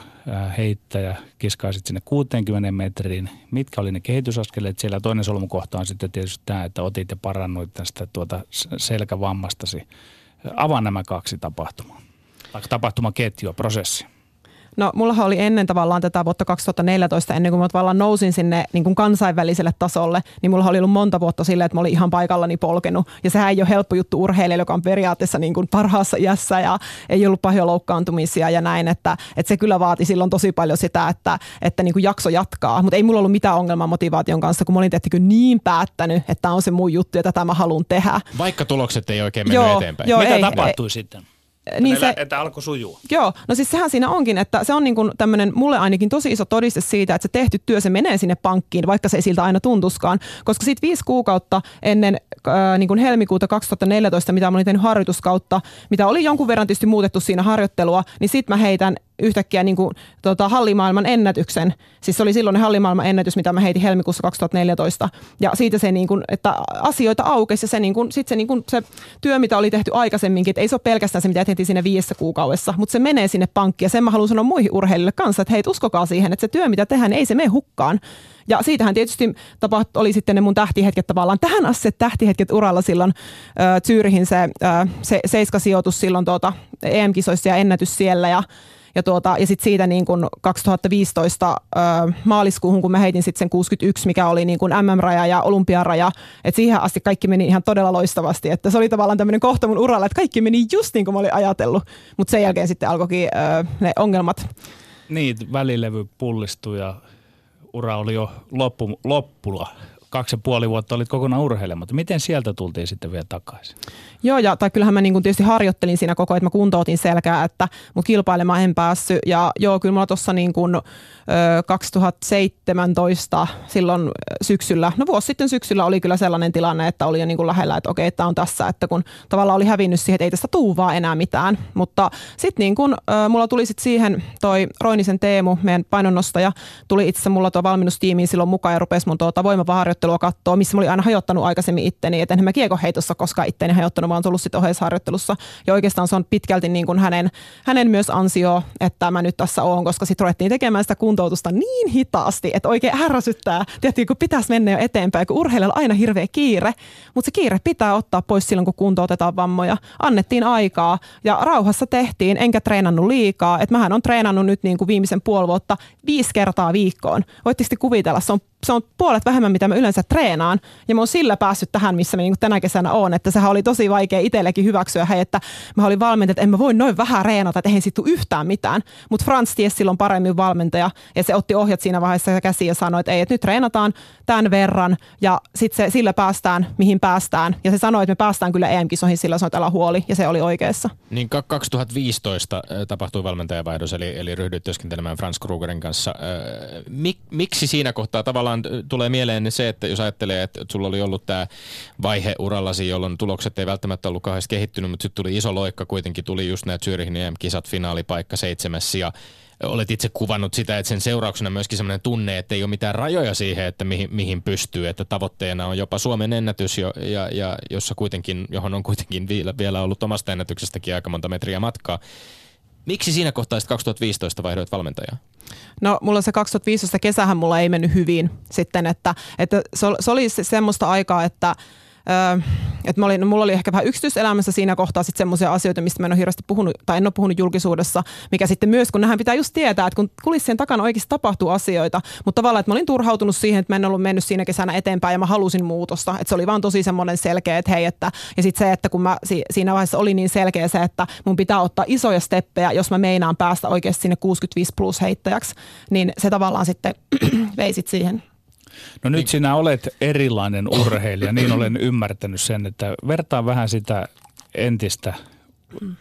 heittäjä, kiskaisit sinne 60 metriin. Mitkä oli ne kehitysaskeleet siellä? Toinen solmukohta on sitten tietysti tämä, että otit ja parannuit tästä tuota selkävammastasi. Avaa nämä kaksi tapahtumaa. Tapahtumaketjua, prosessi. No mullahan oli ennen tavallaan tätä vuotta 2014, ennen kuin mä tavallaan nousin sinne niin kuin kansainväliselle tasolle, niin mulla oli ollut monta vuotta silleen, että mä olin ihan paikallani polkenut. Ja sehän ei ole helppo juttu urheilijalle, joka on periaatteessa niin kuin parhaassa iässä ja ei ollut paljon loukkaantumisia ja näin, että, että se kyllä vaati silloin tosi paljon sitä, että, että niin kuin jakso jatkaa. Mutta ei mulla ollut mitään ongelmaa motivaation kanssa, kun mä olin tehty niin päättänyt, että tämä on se mun juttu ja tätä mä haluan tehdä. Vaikka tulokset ei oikein mennyt joo, eteenpäin. Joo, Mitä ei, tapahtui ei, sitten? Niin se, että alkoi sujua. Joo, no siis sehän siinä onkin, että se on niin kuin tämmöinen mulle ainakin tosi iso todiste siitä, että se tehty työ, se menee sinne pankkiin, vaikka se ei siltä aina tuntuskaan. Koska sitten viisi kuukautta ennen äh, niin kuin helmikuuta 2014, mitä mä olin tehnyt harjoituskautta, mitä oli jonkun verran tietysti muutettu siinä harjoittelua, niin sitten mä heitän yhtäkkiä niin kuin, tota, hallimaailman ennätyksen. Siis se oli silloin hallimaailman ennätys, mitä mä heitin helmikuussa 2014. Ja siitä se, niin kuin, että asioita aukesi ja se, niin kuin, sit se, niin kuin, se työ, mitä oli tehty aikaisemminkin, että ei se ole pelkästään se, mitä tehtiin siinä viidessä kuukaudessa, mutta se menee sinne pankkiin. Ja sen mä haluan sanoa muihin urheilijoille kanssa, että hei, uskokaa siihen, että se työ, mitä tehdään, niin ei se mene hukkaan. Ja siitähän tietysti tapaht, oli sitten ne mun tähtihetket tavallaan. Tähän asti tähtihetket uralla silloin äh, Zyrihin se, äh, se seiskasijoitus silloin tuota, EM-kisoissa ja ennätys siellä. Ja ja, tuota, ja sitten siitä niin kun 2015 ö, maaliskuuhun, kun mä heitin sitten sen 61, mikä oli niin kun MM-raja ja olympiaraja, että siihen asti kaikki meni ihan todella loistavasti. Että se oli tavallaan tämmöinen kohta mun uralla, että kaikki meni just niin kuin mä olin ajatellut, mutta sen jälkeen sitten alkoikin ö, ne ongelmat. Niin, välilevy pullistui ja ura oli jo loppu, loppula kaksi ja puoli vuotta olit kokonaan urheilematta. Miten sieltä tultiin sitten vielä takaisin? Joo, ja tai kyllähän mä niin kuin tietysti harjoittelin siinä koko että mä kuntoutin selkää, että mut kilpailemaan en päässyt. Ja joo, kyllä mulla tuossa niin kuin, 2017 silloin syksyllä, no vuosi sitten syksyllä oli kyllä sellainen tilanne, että oli jo niin kuin lähellä, että okei, tämä on tässä, että kun tavallaan oli hävinnyt siihen, että ei tästä tuu vaan enää mitään. Mutta sitten niin kuin, mulla tuli sitten siihen toi Roinisen Teemu, meidän painonnostaja, tuli itse mulla tuo valmennustiimiin silloin mukaan ja rupesi mun tuota voimavaharjoittelua katsoa, missä mä olin aina hajottanut aikaisemmin itteni, että enhän mä kiekoheitossa koskaan itteni hajottanut, vaan tullut sitten oheisharjoittelussa. Ja oikeastaan se on pitkälti niin kuin hänen, hänen myös ansio, että mä nyt tässä oon, koska sitten ruvettiin tekemään sitä kuntoutusta niin hitaasti, että oikein ärsyttää. Tietysti kun pitäisi mennä jo eteenpäin, kun urheilijalla aina hirveä kiire, mutta se kiire pitää ottaa pois silloin, kun kuntoutetaan vammoja. Annettiin aikaa ja rauhassa tehtiin, enkä treenannut liikaa. Että mähän on treenannut nyt niin kuin viimeisen puoli vuotta viisi kertaa viikkoon. Voitteko kuvitella, se on se on puolet vähemmän, mitä mä yleensä treenaan. Ja mä oon sillä päässyt tähän, missä mä niin tänä kesänä oon. Että sehän oli tosi vaikea itsellekin hyväksyä, hei, että mä olin valmentaja, että en mä voi noin vähän reenata, että eihän siitä yhtään mitään. Mutta Frans tiesi silloin paremmin valmentaja ja se otti ohjat siinä vaiheessa käsiin ja sanoi, että ei, että nyt treenataan tämän verran ja sitten sillä päästään, mihin päästään. Ja se sanoi, että me päästään kyllä EM-kisoihin, sillä sanoi, että huoli ja se oli oikeassa. Niin 2015 tapahtui valmentajavaihdos, eli, eli ryhdyit työskentelemään Frans Krugerin kanssa. Mik, miksi siinä kohtaa tavallaan vaan tulee mieleen se, että jos ajattelee, että sulla oli ollut tämä vaihe urallasi, jolloin tulokset ei välttämättä ollut kauheasti kehittynyt, mutta sitten tuli iso loikka kuitenkin, tuli just nämä Zürihin EM-kisat, finaalipaikka seitsemäs ja olet itse kuvannut sitä, että sen seurauksena myöskin sellainen tunne, että ei ole mitään rajoja siihen, että mihin, mihin pystyy, että tavoitteena on jopa Suomen ennätys, jo, ja, ja jossa kuitenkin, johon on kuitenkin vielä, vielä ollut omasta ennätyksestäkin aika monta metriä matkaa. Miksi siinä kohtaa 2015 vaihdoit valmentajaa? No mulla se 2015 kesähän mulla ei mennyt hyvin sitten, että, että se oli semmoista aikaa, että Että olin, no mulla oli ehkä vähän yksityiselämässä siinä kohtaa sitten semmoisia asioita, mistä mä en ole hirveästi puhunut tai en ole puhunut julkisuudessa, mikä sitten myös, kun nähän pitää just tietää, että kun kulissien takana oikeasti tapahtuu asioita, mutta tavallaan, että mä olin turhautunut siihen, että mä en ollut mennyt siinä kesänä eteenpäin ja mä halusin muutosta, että se oli vaan tosi semmoinen selkeä, että hei, että ja sitten se, että kun mä si- siinä vaiheessa oli niin selkeä se, että mun pitää ottaa isoja steppejä, jos mä meinaan päästä oikeasti sinne 65 plus heittäjäksi, niin se tavallaan sitten veisit siihen. No nyt sinä olet erilainen urheilija, niin olen ymmärtänyt sen, että vertaa vähän sitä entistä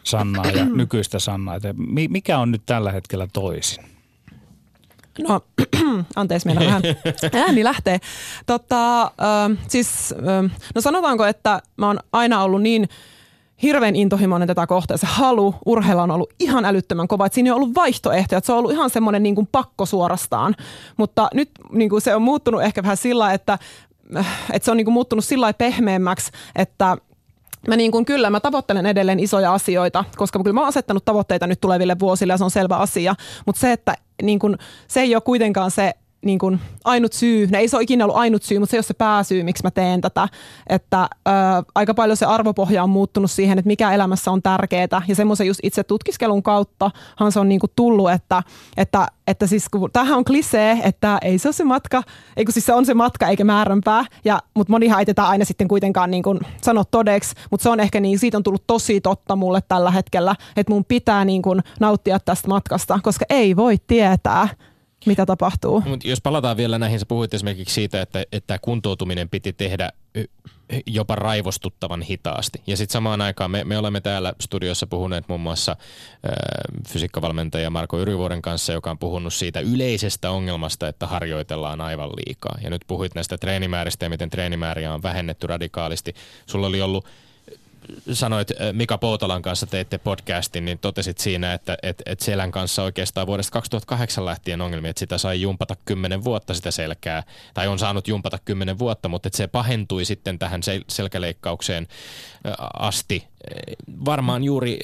Sannaa ja nykyistä Sannaa. Että mikä on nyt tällä hetkellä toisin? No, anteeksi, meillä vähän ääni lähtee. Tota, äh, siis, äh, no sanotaanko, että mä oon aina ollut niin – hirveän intohimoinen tätä kohtaa. Se halu urheilla on ollut ihan älyttömän kova. Et siinä ei ollut vaihtoehtoja. Se on ollut ihan semmoinen niin pakko suorastaan. Mutta nyt niin kuin se on muuttunut ehkä vähän sillä, että, että se on niin kuin muuttunut sillä pehmeämmäksi, että Mä niin kuin, kyllä, mä tavoittelen edelleen isoja asioita, koska kyllä mä oon asettanut tavoitteita nyt tuleville vuosille ja se on selvä asia. Mutta se, että niin kuin, se ei ole kuitenkaan se niin kuin ainut syy, ne ei se ole ikinä ollut ainut syy, mutta se ei ole se pääsyy, miksi mä teen tätä. Että ö, aika paljon se arvopohja on muuttunut siihen, että mikä elämässä on tärkeää. Ja semmoisen just itse tutkiskelun kauttahan se on niin kuin tullut, että, että, että siis kun, tämähän on klisee, että ei se ole se matka, ei kun siis se on se matka eikä määränpää. Ja, mutta monihan ei tätä aina sitten kuitenkaan niin kuin sano todeksi, mutta se on ehkä niin, siitä on tullut tosi totta mulle tällä hetkellä, että mun pitää niin kuin nauttia tästä matkasta, koska ei voi tietää, mitä tapahtuu. Mut jos palataan vielä näihin, sä puhuit esimerkiksi siitä, että, että kuntoutuminen piti tehdä jopa raivostuttavan hitaasti. Ja sitten samaan aikaan me, me olemme täällä studiossa puhuneet muun muassa äh, fysiikkavalmentaja Marko Yrivuoren kanssa, joka on puhunut siitä yleisestä ongelmasta, että harjoitellaan aivan liikaa. Ja nyt puhuit näistä treenimääristä ja miten treenimääriä on vähennetty radikaalisti. Sulla oli ollut sanoit äh, Mika Poutolan kanssa teitte podcastin, niin totesit siinä, että et, et selän kanssa oikeastaan vuodesta 2008 lähtien ongelmia, että sitä sai jumpata kymmenen vuotta sitä selkää, tai on saanut jumpata kymmenen vuotta, mutta että se pahentui sitten tähän sel- selkäleikkaukseen äh, asti. Varmaan juuri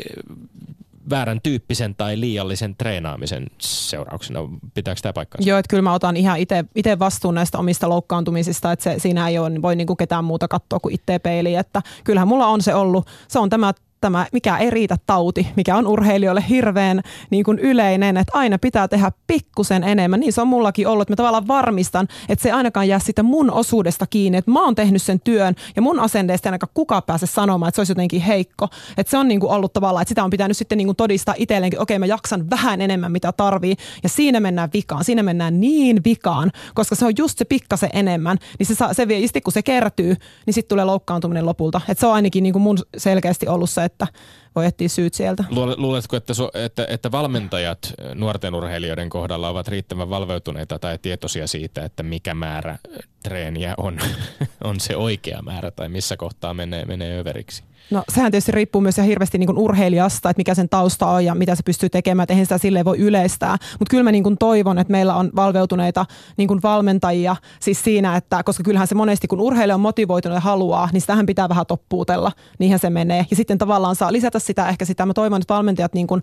väärän tyyppisen tai liiallisen treenaamisen seurauksena. Pitääkö tämä paikkaansa? Joo, että kyllä mä otan ihan itse vastuun näistä omista loukkaantumisista, että se, siinä ei ole, voi niinku ketään muuta katsoa kuin itse peiliin, että kyllähän mulla on se ollut, se on tämä tämä, mikä ei riitä tauti, mikä on urheilijoille hirveän niin kuin yleinen, että aina pitää tehdä pikkusen enemmän. Niin se on mullakin ollut, että mä tavallaan varmistan, että se ainakaan jää sitä mun osuudesta kiinni, että mä oon tehnyt sen työn ja mun asenteesta ei ainakaan kukaan pääse sanomaan, että se olisi jotenkin heikko. Että se on niin kuin ollut tavallaan, että sitä on pitänyt sitten niin kuin todistaa itselleenkin, että okei mä jaksan vähän enemmän mitä tarvii ja siinä mennään vikaan, siinä mennään niin vikaan, koska se on just se pikkasen enemmän, niin se, saa, se vie, kun se kertyy, niin sitten tulee loukkaantuminen lopulta. Että se on ainakin niin kuin mun selkeästi ollut se, että voi etsiä syyt sieltä. Luuletko, että, että, että valmentajat nuorten urheilijoiden kohdalla ovat riittävän valveutuneita tai tietoisia siitä, että mikä määrä treeniä on, on se oikea määrä tai missä kohtaa menee, menee överiksi? No sehän tietysti riippuu myös hirveästi niin urheilijasta, että mikä sen tausta on ja mitä se pystyy tekemään, että eihän sitä silleen voi yleistää. Mutta kyllä mä niin kuin toivon, että meillä on valveutuneita niin kuin valmentajia siis siinä, että koska kyllähän se monesti kun urheilija on motivoitunut ja haluaa, niin sitähän pitää vähän toppuutella, niinhän se menee. Ja sitten tavallaan saa lisätä sitä ehkä sitä, mä toivon, että valmentajat niin kuin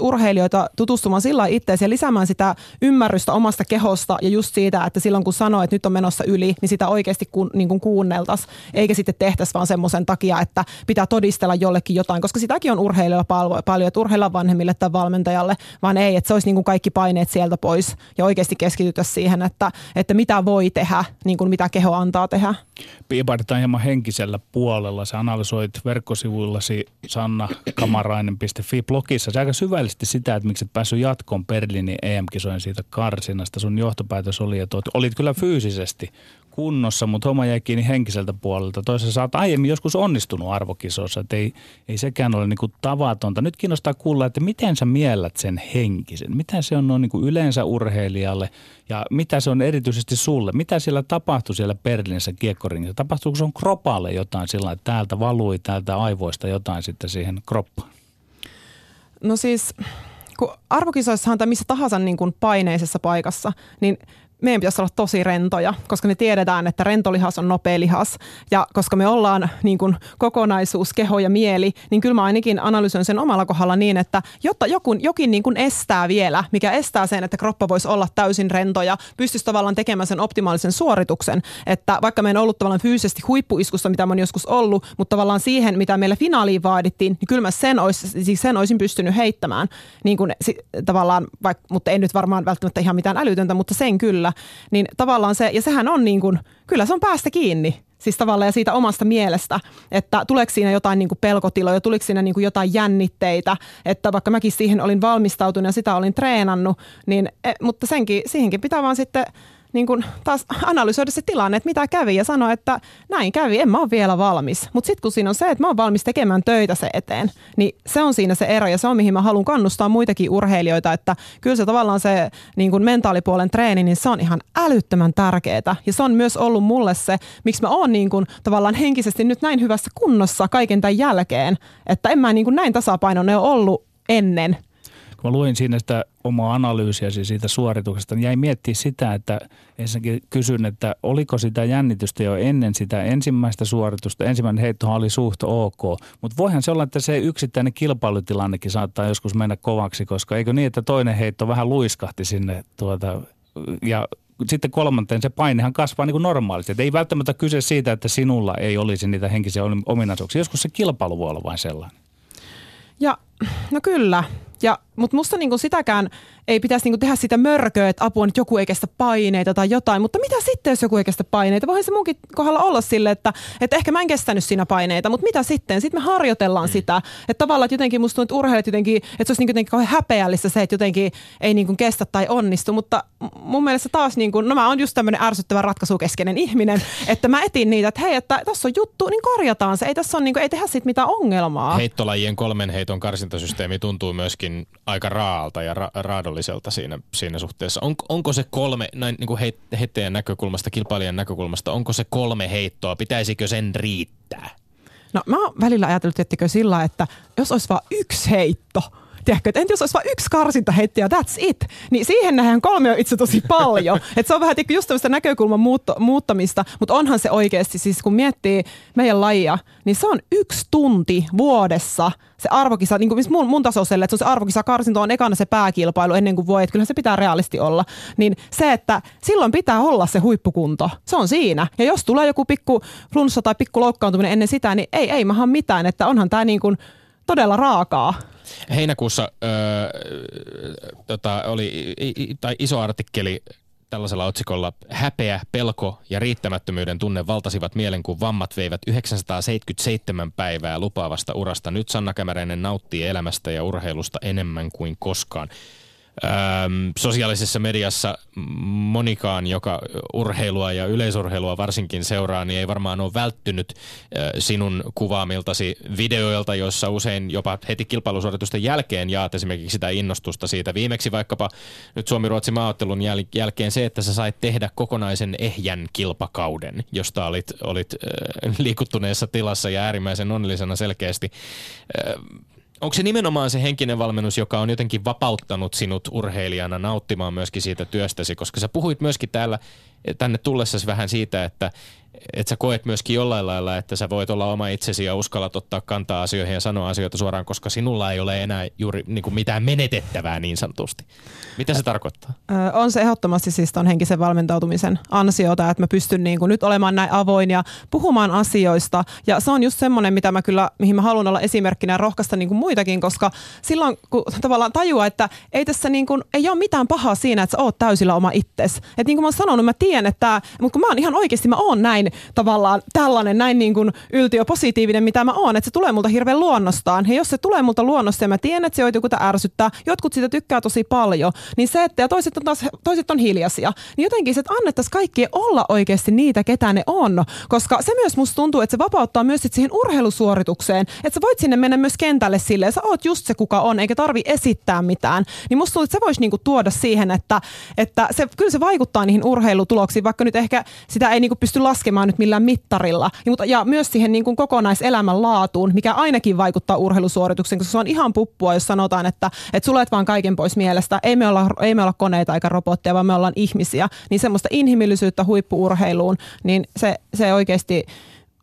urheilijoita tutustumaan sillä itseensä ja lisäämään sitä ymmärrystä omasta kehosta ja just siitä, että silloin kun sanoo, että nyt on menossa yli, niin sitä oikeasti ku, niin kuin kuunneltaisiin, eikä sitten tehtäisi vaan semmoisen takia, että pitää todistella jollekin jotain, koska sitäkin on urheilijoilla paljon, että urheilla vanhemmille tai valmentajalle, vaan ei, että se olisi niin kuin kaikki paineet sieltä pois ja oikeasti keskitytä siihen, että, että mitä voi tehdä, niin kuin mitä keho antaa tehdä. Piipaitetaan hieman henkisellä puolella. Sä analysoit verkkosivuillasi sannakamarainen.fi blogissa aika syvällisesti sitä, että miksi et päässyt jatkoon Berliinin EM-kisojen siitä karsinasta. Sun johtopäätös oli, että olit kyllä fyysisesti kunnossa, mutta homma jäi kiinni henkiseltä puolelta. Toisaalta sä oot aiemmin joskus onnistunut arvokisossa, että ei, ei sekään ole niinku tavatonta. Nyt kiinnostaa kuulla, että miten sä miellät sen henkisen? Mitä se on noin niinku yleensä urheilijalle ja mitä se on erityisesti sulle? Mitä siellä tapahtui siellä Berliinissä kiekkoringissa? Tapahtuuko sun kropalle jotain sillä että täältä valui täältä aivoista jotain sitten siihen kroppaan? No siis, kun arvokisoissahan tai missä tahansa niin kuin paineisessa paikassa, niin meidän pitäisi olla tosi rentoja, koska me tiedetään, että rentolihas on nopea lihas. Ja koska me ollaan niin kuin kokonaisuus, keho ja mieli, niin kyllä mä ainakin analysoin sen omalla kohdalla niin, että jotta joku, jokin niin kuin estää vielä, mikä estää sen, että kroppa voisi olla täysin rento ja pystyisi tavallaan tekemään sen optimaalisen suorituksen. Että vaikka me en ollut tavallaan fyysisesti huippuiskussa, mitä mä oon joskus ollut, mutta tavallaan siihen, mitä meillä finaaliin vaadittiin, niin kyllä mä sen, olisi, siis sen olisin pystynyt heittämään. Niin kuin, tavallaan, vaikka, mutta ei nyt varmaan välttämättä ihan mitään älytöntä, mutta sen kyllä kyllä, niin tavallaan se, ja sehän on niin kuin, kyllä se on päästä kiinni. Siis tavallaan ja siitä omasta mielestä, että tuleeko siinä jotain niin kuin pelkotiloja, tuliko siinä niin kuin jotain jännitteitä, että vaikka mäkin siihen olin valmistautunut ja sitä olin treenannut, niin, e, mutta senkin, siihenkin pitää vaan sitten niin kuin taas analysoida se tilanne, että mitä kävi ja sanoa, että näin kävi, en mä ole vielä valmis. Mutta sitten kun siinä on se, että mä oon valmis tekemään töitä se eteen, niin se on siinä se ero ja se on mihin mä haluan kannustaa muitakin urheilijoita, että kyllä se tavallaan se niin kuin mentaalipuolen treeni, niin se on ihan älyttömän tärkeää. Ja se on myös ollut mulle se, miksi mä oon niin kuin tavallaan henkisesti nyt näin hyvässä kunnossa kaiken tämän jälkeen, että en mä niin kuin näin tasapainoinen ole ollut ennen kun mä luin siinä sitä omaa analyysiäsi siitä suorituksesta, niin jäi miettiä sitä, että ensinnäkin kysyn, että oliko sitä jännitystä jo ennen sitä ensimmäistä suoritusta. Ensimmäinen heittohan oli suht ok, mutta voihan se olla, että se yksittäinen kilpailutilannekin saattaa joskus mennä kovaksi, koska eikö niin, että toinen heitto vähän luiskahti sinne tuota, ja sitten kolmanteen se painehan kasvaa niin kuin normaalisti. Et ei välttämättä kyse siitä, että sinulla ei olisi niitä henkisiä ominaisuuksia. Joskus se kilpailu voi olla vain sellainen. Ja no kyllä. Ja, mutta musta niinku sitäkään ei pitäisi niinku tehdä sitä mörköä, että apua nyt joku ei kestä paineita tai jotain. Mutta mitä sitten, jos joku ei kestä paineita? Voihan se munkin kohdalla olla sille, että, että ehkä mä en kestänyt siinä paineita, mutta mitä sitten? Sitten me harjoitellaan mm. sitä. Että tavallaan että jotenkin musta tuntuu, että urheilijat jotenkin, että se olisi niinku jotenkin kauhean häpeällistä se, että jotenkin ei niinku kestä tai onnistu. Mutta mun mielestä taas, niinku, no mä oon just tämmöinen ärsyttävä ratkaisukeskeinen ihminen, että mä etin niitä, että hei, että tässä on juttu, niin korjataan se. Ei tässä on, niinku, ei tehdä siitä mitään ongelmaa. Heittolajien kolmen heiton karsintasysteemi tuntuu myöskin aika raalta ja ra- raadolliselta siinä, siinä suhteessa. On, onko se kolme, näin niin kuin heittäjän näkökulmasta, kilpailijan näkökulmasta, onko se kolme heittoa? Pitäisikö sen riittää? No mä oon välillä ajatellut, ettekö sillä, että jos olisi vain yksi heitto – tiedätkö, että entä jos olisi vain yksi karsinta heitti ja that's it, niin siihen nähdään kolme on itse tosi paljon. että se on vähän tiedätkö, just tämmöistä näkökulman muutto, muuttamista, mutta onhan se oikeasti, siis kun miettii meidän lajia, niin se on yksi tunti vuodessa se arvokisa, niin kuin mun, mun tasoiselle, että se on se arvokisa karsinto on ekana se pääkilpailu ennen kuin voi, että kyllähän se pitää realisti olla. Niin se, että silloin pitää olla se huippukunto, se on siinä. Ja jos tulee joku pikku flunssa tai pikku loukkaantuminen ennen sitä, niin ei, ei mahan mitään, että onhan tämä niin kuin todella raakaa. Heinäkuussa öö, tota, oli tai iso artikkeli tällaisella otsikolla Häpeä, pelko ja riittämättömyyden tunne valtasivat mielen, kun vammat veivät 977 päivää lupaavasta urasta. Nyt Sanna Kämäräinen nauttii elämästä ja urheilusta enemmän kuin koskaan. Sosiaalisessa mediassa monikaan, joka urheilua ja yleisurheilua varsinkin seuraa, niin ei varmaan ole välttynyt sinun kuvaamiltasi videoilta, joissa usein jopa heti kilpailusuoritusten jälkeen jaat esimerkiksi sitä innostusta siitä. Viimeksi vaikkapa nyt Suomi-Ruotsi maaottelun jäl- jälkeen se, että sä sait tehdä kokonaisen ehjän kilpakauden, josta olit, olit liikuttuneessa tilassa ja äärimmäisen onnellisena selkeästi. Onko se nimenomaan se henkinen valmennus, joka on jotenkin vapauttanut sinut urheilijana nauttimaan myöskin siitä työstäsi, koska sä puhuit myöskin täällä tänne tullessasi vähän siitä, että että sä koet myöskin jollain lailla, että sä voit olla oma itsesi ja uskallat ottaa kantaa asioihin ja sanoa asioita suoraan, koska sinulla ei ole enää juuri niin kuin mitään menetettävää niin sanotusti. Mitä se tarkoittaa? On se ehdottomasti siis ton henkisen valmentautumisen ansiota, että mä pystyn niin kuin nyt olemaan näin avoin ja puhumaan asioista. Ja se on just semmoinen, mitä mä kyllä, mihin mä haluan olla esimerkkinä ja rohkaista niin kuin muitakin, koska silloin kun tavallaan tajuaa, että ei tässä niin kuin, ei ole mitään pahaa siinä, että sä oot täysillä oma itses. Että niin kuin mä oon sanonut, mä tiedän, että mutta kun mä oon ihan oikeasti, mä oon näin näin tavallaan tällainen, näin niin kuin yltiöpositiivinen, mitä mä oon. Että se tulee multa hirveän luonnostaan. Ja jos se tulee multa luonnosta ja mä tiedän, että se joku ärsyttää, jotkut sitä tykkää tosi paljon, niin se, että ja toiset on taas toiset on hiljaisia, niin jotenkin se, että annettaisiin kaikkien olla oikeasti niitä, ketä ne on. Koska se myös musta tuntuu, että se vapauttaa myös sit siihen urheilusuoritukseen, että sä voit sinne mennä myös kentälle silleen, sä oot just se, kuka on, eikä tarvi esittää mitään. Niin musta tuntuu, että se voisi niinku tuoda siihen, että, että se, kyllä se vaikuttaa niihin urheilutuloksiin, vaikka nyt ehkä sitä ei niinku pysty laskemaan nyt millään mittarilla. Ja, mutta, ja myös siihen niinku kokonaiselämän laatuun, mikä ainakin vaikuttaa urheilusuoritukseen, koska se on ihan puppua, jos sanotaan, että, että sulet vaan kaiken pois mielestä. Ei me olla, ei me olla koneita eikä robotteja, vaan me ollaan ihmisiä. Niin semmoista inhimillisyyttä huippuurheiluun, niin se, se oikeasti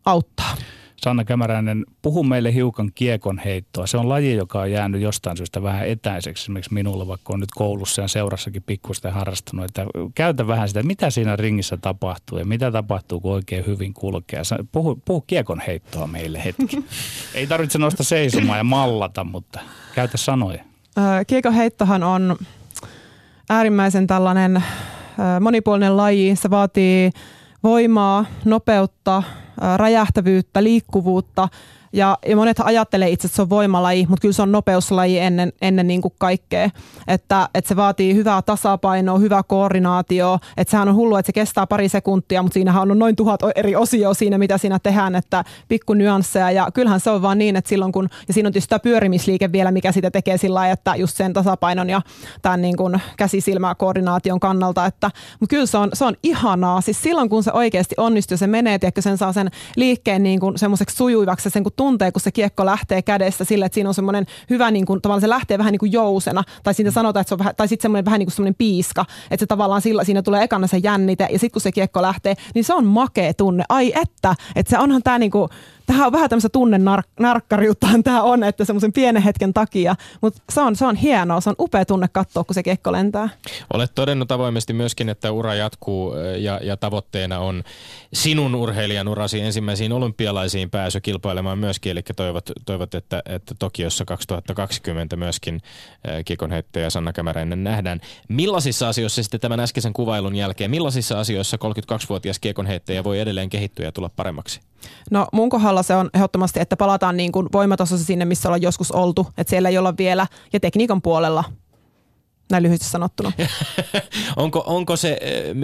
auttaa. Sanna Kämäräinen, puhu meille hiukan kiekon heittoa. Se on laji, joka on jäänyt jostain syystä vähän etäiseksi esimerkiksi minulle, vaikka on nyt koulussa ja seurassakin pikkuista harrastanut. Että käytä vähän sitä, mitä siinä ringissä tapahtuu ja mitä tapahtuu, kun oikein hyvin kulkee. Puhu, puhu kiekon heittoa meille hetki. Ei tarvitse nostaa seisomaan ja mallata, mutta käytä sanoja. Kiekon heittohan on äärimmäisen tällainen monipuolinen laji. Se vaatii voimaa, nopeutta, räjähtävyyttä, liikkuvuutta – ja, ja monet ajattelee itse, että se on voimalaji, mutta kyllä se on nopeuslaji ennen, ennen niin kuin kaikkea. Että, että se vaatii hyvää tasapainoa, hyvää koordinaatio. Että sehän on hullu, että se kestää pari sekuntia, mutta siinähän on noin tuhat eri osioa siinä, mitä siinä tehdään, että pikku nyansseja. Ja kyllähän se on vaan niin, että silloin kun, ja siinä on tietysti tämä pyörimisliike vielä, mikä sitä tekee sillä lailla, että just sen tasapainon ja tämän niin kuin käsisilmäkoordinaation kannalta. Että, mutta kyllä se on, se on ihanaa. Siis silloin kun se oikeasti onnistuu, se menee, että sen saa sen liikkeen niin kuin semmoiseksi sujuivaksi, sen kun tuntee, kun se kiekko lähtee kädestä sille, että siinä on semmoinen hyvä, niin kuin, tavallaan se lähtee vähän niin kuin jousena, tai siitä sanotaan, että se on vähän, tai sitten semmoinen vähän niin kuin semmoinen piiska, että se tavallaan sillä, siinä tulee ekana se jännite, ja sitten kun se kiekko lähtee, niin se on makea tunne. Ai että, että se onhan tämä niin kuin, tähän on vähän tämmöistä tunnenarkkariuttahan tämä on, että semmoisen pienen hetken takia, mutta se on, se on hienoa, se on upea tunne katsoa, kun se kiekko lentää. Olet todennut avoimesti myöskin, että ura jatkuu ja, ja tavoitteena on sinun urheilijan urasi ensimmäisiin olympialaisiin pääsy kilpailemaan myöskin, eli toivot, toivot että, että Tokiossa 2020 myöskin kiekonheittäjä Sanna Kämäräinen nähdään. Millaisissa asioissa sitten tämän äskeisen kuvailun jälkeen, millaisissa asioissa 32-vuotias kiekonheittäjä voi edelleen kehittyä ja tulla paremmaksi? No mun kohdalla se on ehdottomasti, että palataan niin kuin voimatasossa sinne, missä ollaan joskus oltu. Että siellä ei olla vielä, ja tekniikan puolella näin lyhyesti sanottuna. onko, onko se,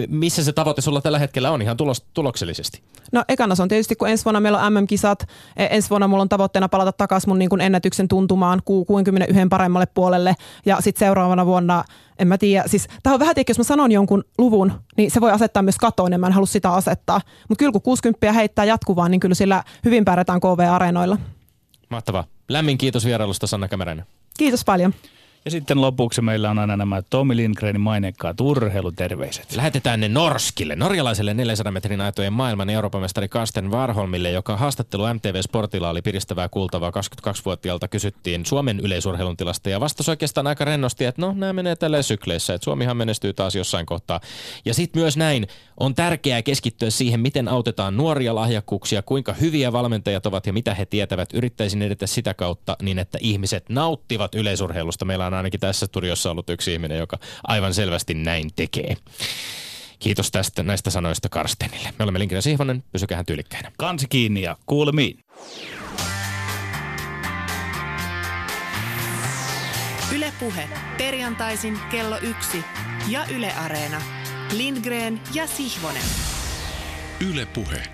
missä se tavoite sulla tällä hetkellä on ihan tulos, tuloksellisesti? No ekana se on tietysti, kun ensi vuonna meillä on MM-kisat. E, ensi vuonna mulla on tavoitteena palata takaisin mun niin kuin ennätyksen tuntumaan 61 paremmalle puolelle. Ja sitten seuraavana vuonna, en mä tiedä, siis tämä on vähän tiedä, jos mä sanon jonkun luvun, niin se voi asettaa myös katoon ja mä en halua sitä asettaa. Mutta kyllä kun 60 heittää jatkuvaan, niin kyllä sillä hyvin pärjätään KV-areenoilla. Mahtavaa. Lämmin kiitos vierailusta Sanna Kämäräinen. Kiitos paljon. Ja sitten lopuksi meillä on aina nämä Tommi Lindgrenin mainekkaat urheiluterveiset. Lähetetään ne Norskille, norjalaiselle 400 metrin aitojen maailman Euroopan mestari Karsten Warholmille, joka haastattelu MTV Sportilla oli piristävää kuultavaa 22-vuotiaalta kysyttiin Suomen yleisurheilun tilasta ja vastasi oikeastaan aika rennosti, että no nämä menee tällä sykleissä, että Suomihan menestyy taas jossain kohtaa. Ja sitten myös näin on tärkeää keskittyä siihen, miten autetaan nuoria lahjakkuuksia, kuinka hyviä valmentajat ovat ja mitä he tietävät. Yrittäisin edetä sitä kautta niin, että ihmiset nauttivat yleisurheilusta. Meillä on on ainakin tässä studiossa ollut yksi ihminen, joka aivan selvästi näin tekee. Kiitos tästä näistä sanoista Karstenille. Me olemme Linkinen Sihvonen, pysykää tyylikkäinä. Kansi kiinni ja kuulemiin. Ylepuhe perjantaisin kello yksi ja Yle Areena. Lindgren ja Sihvonen. Ylepuhe.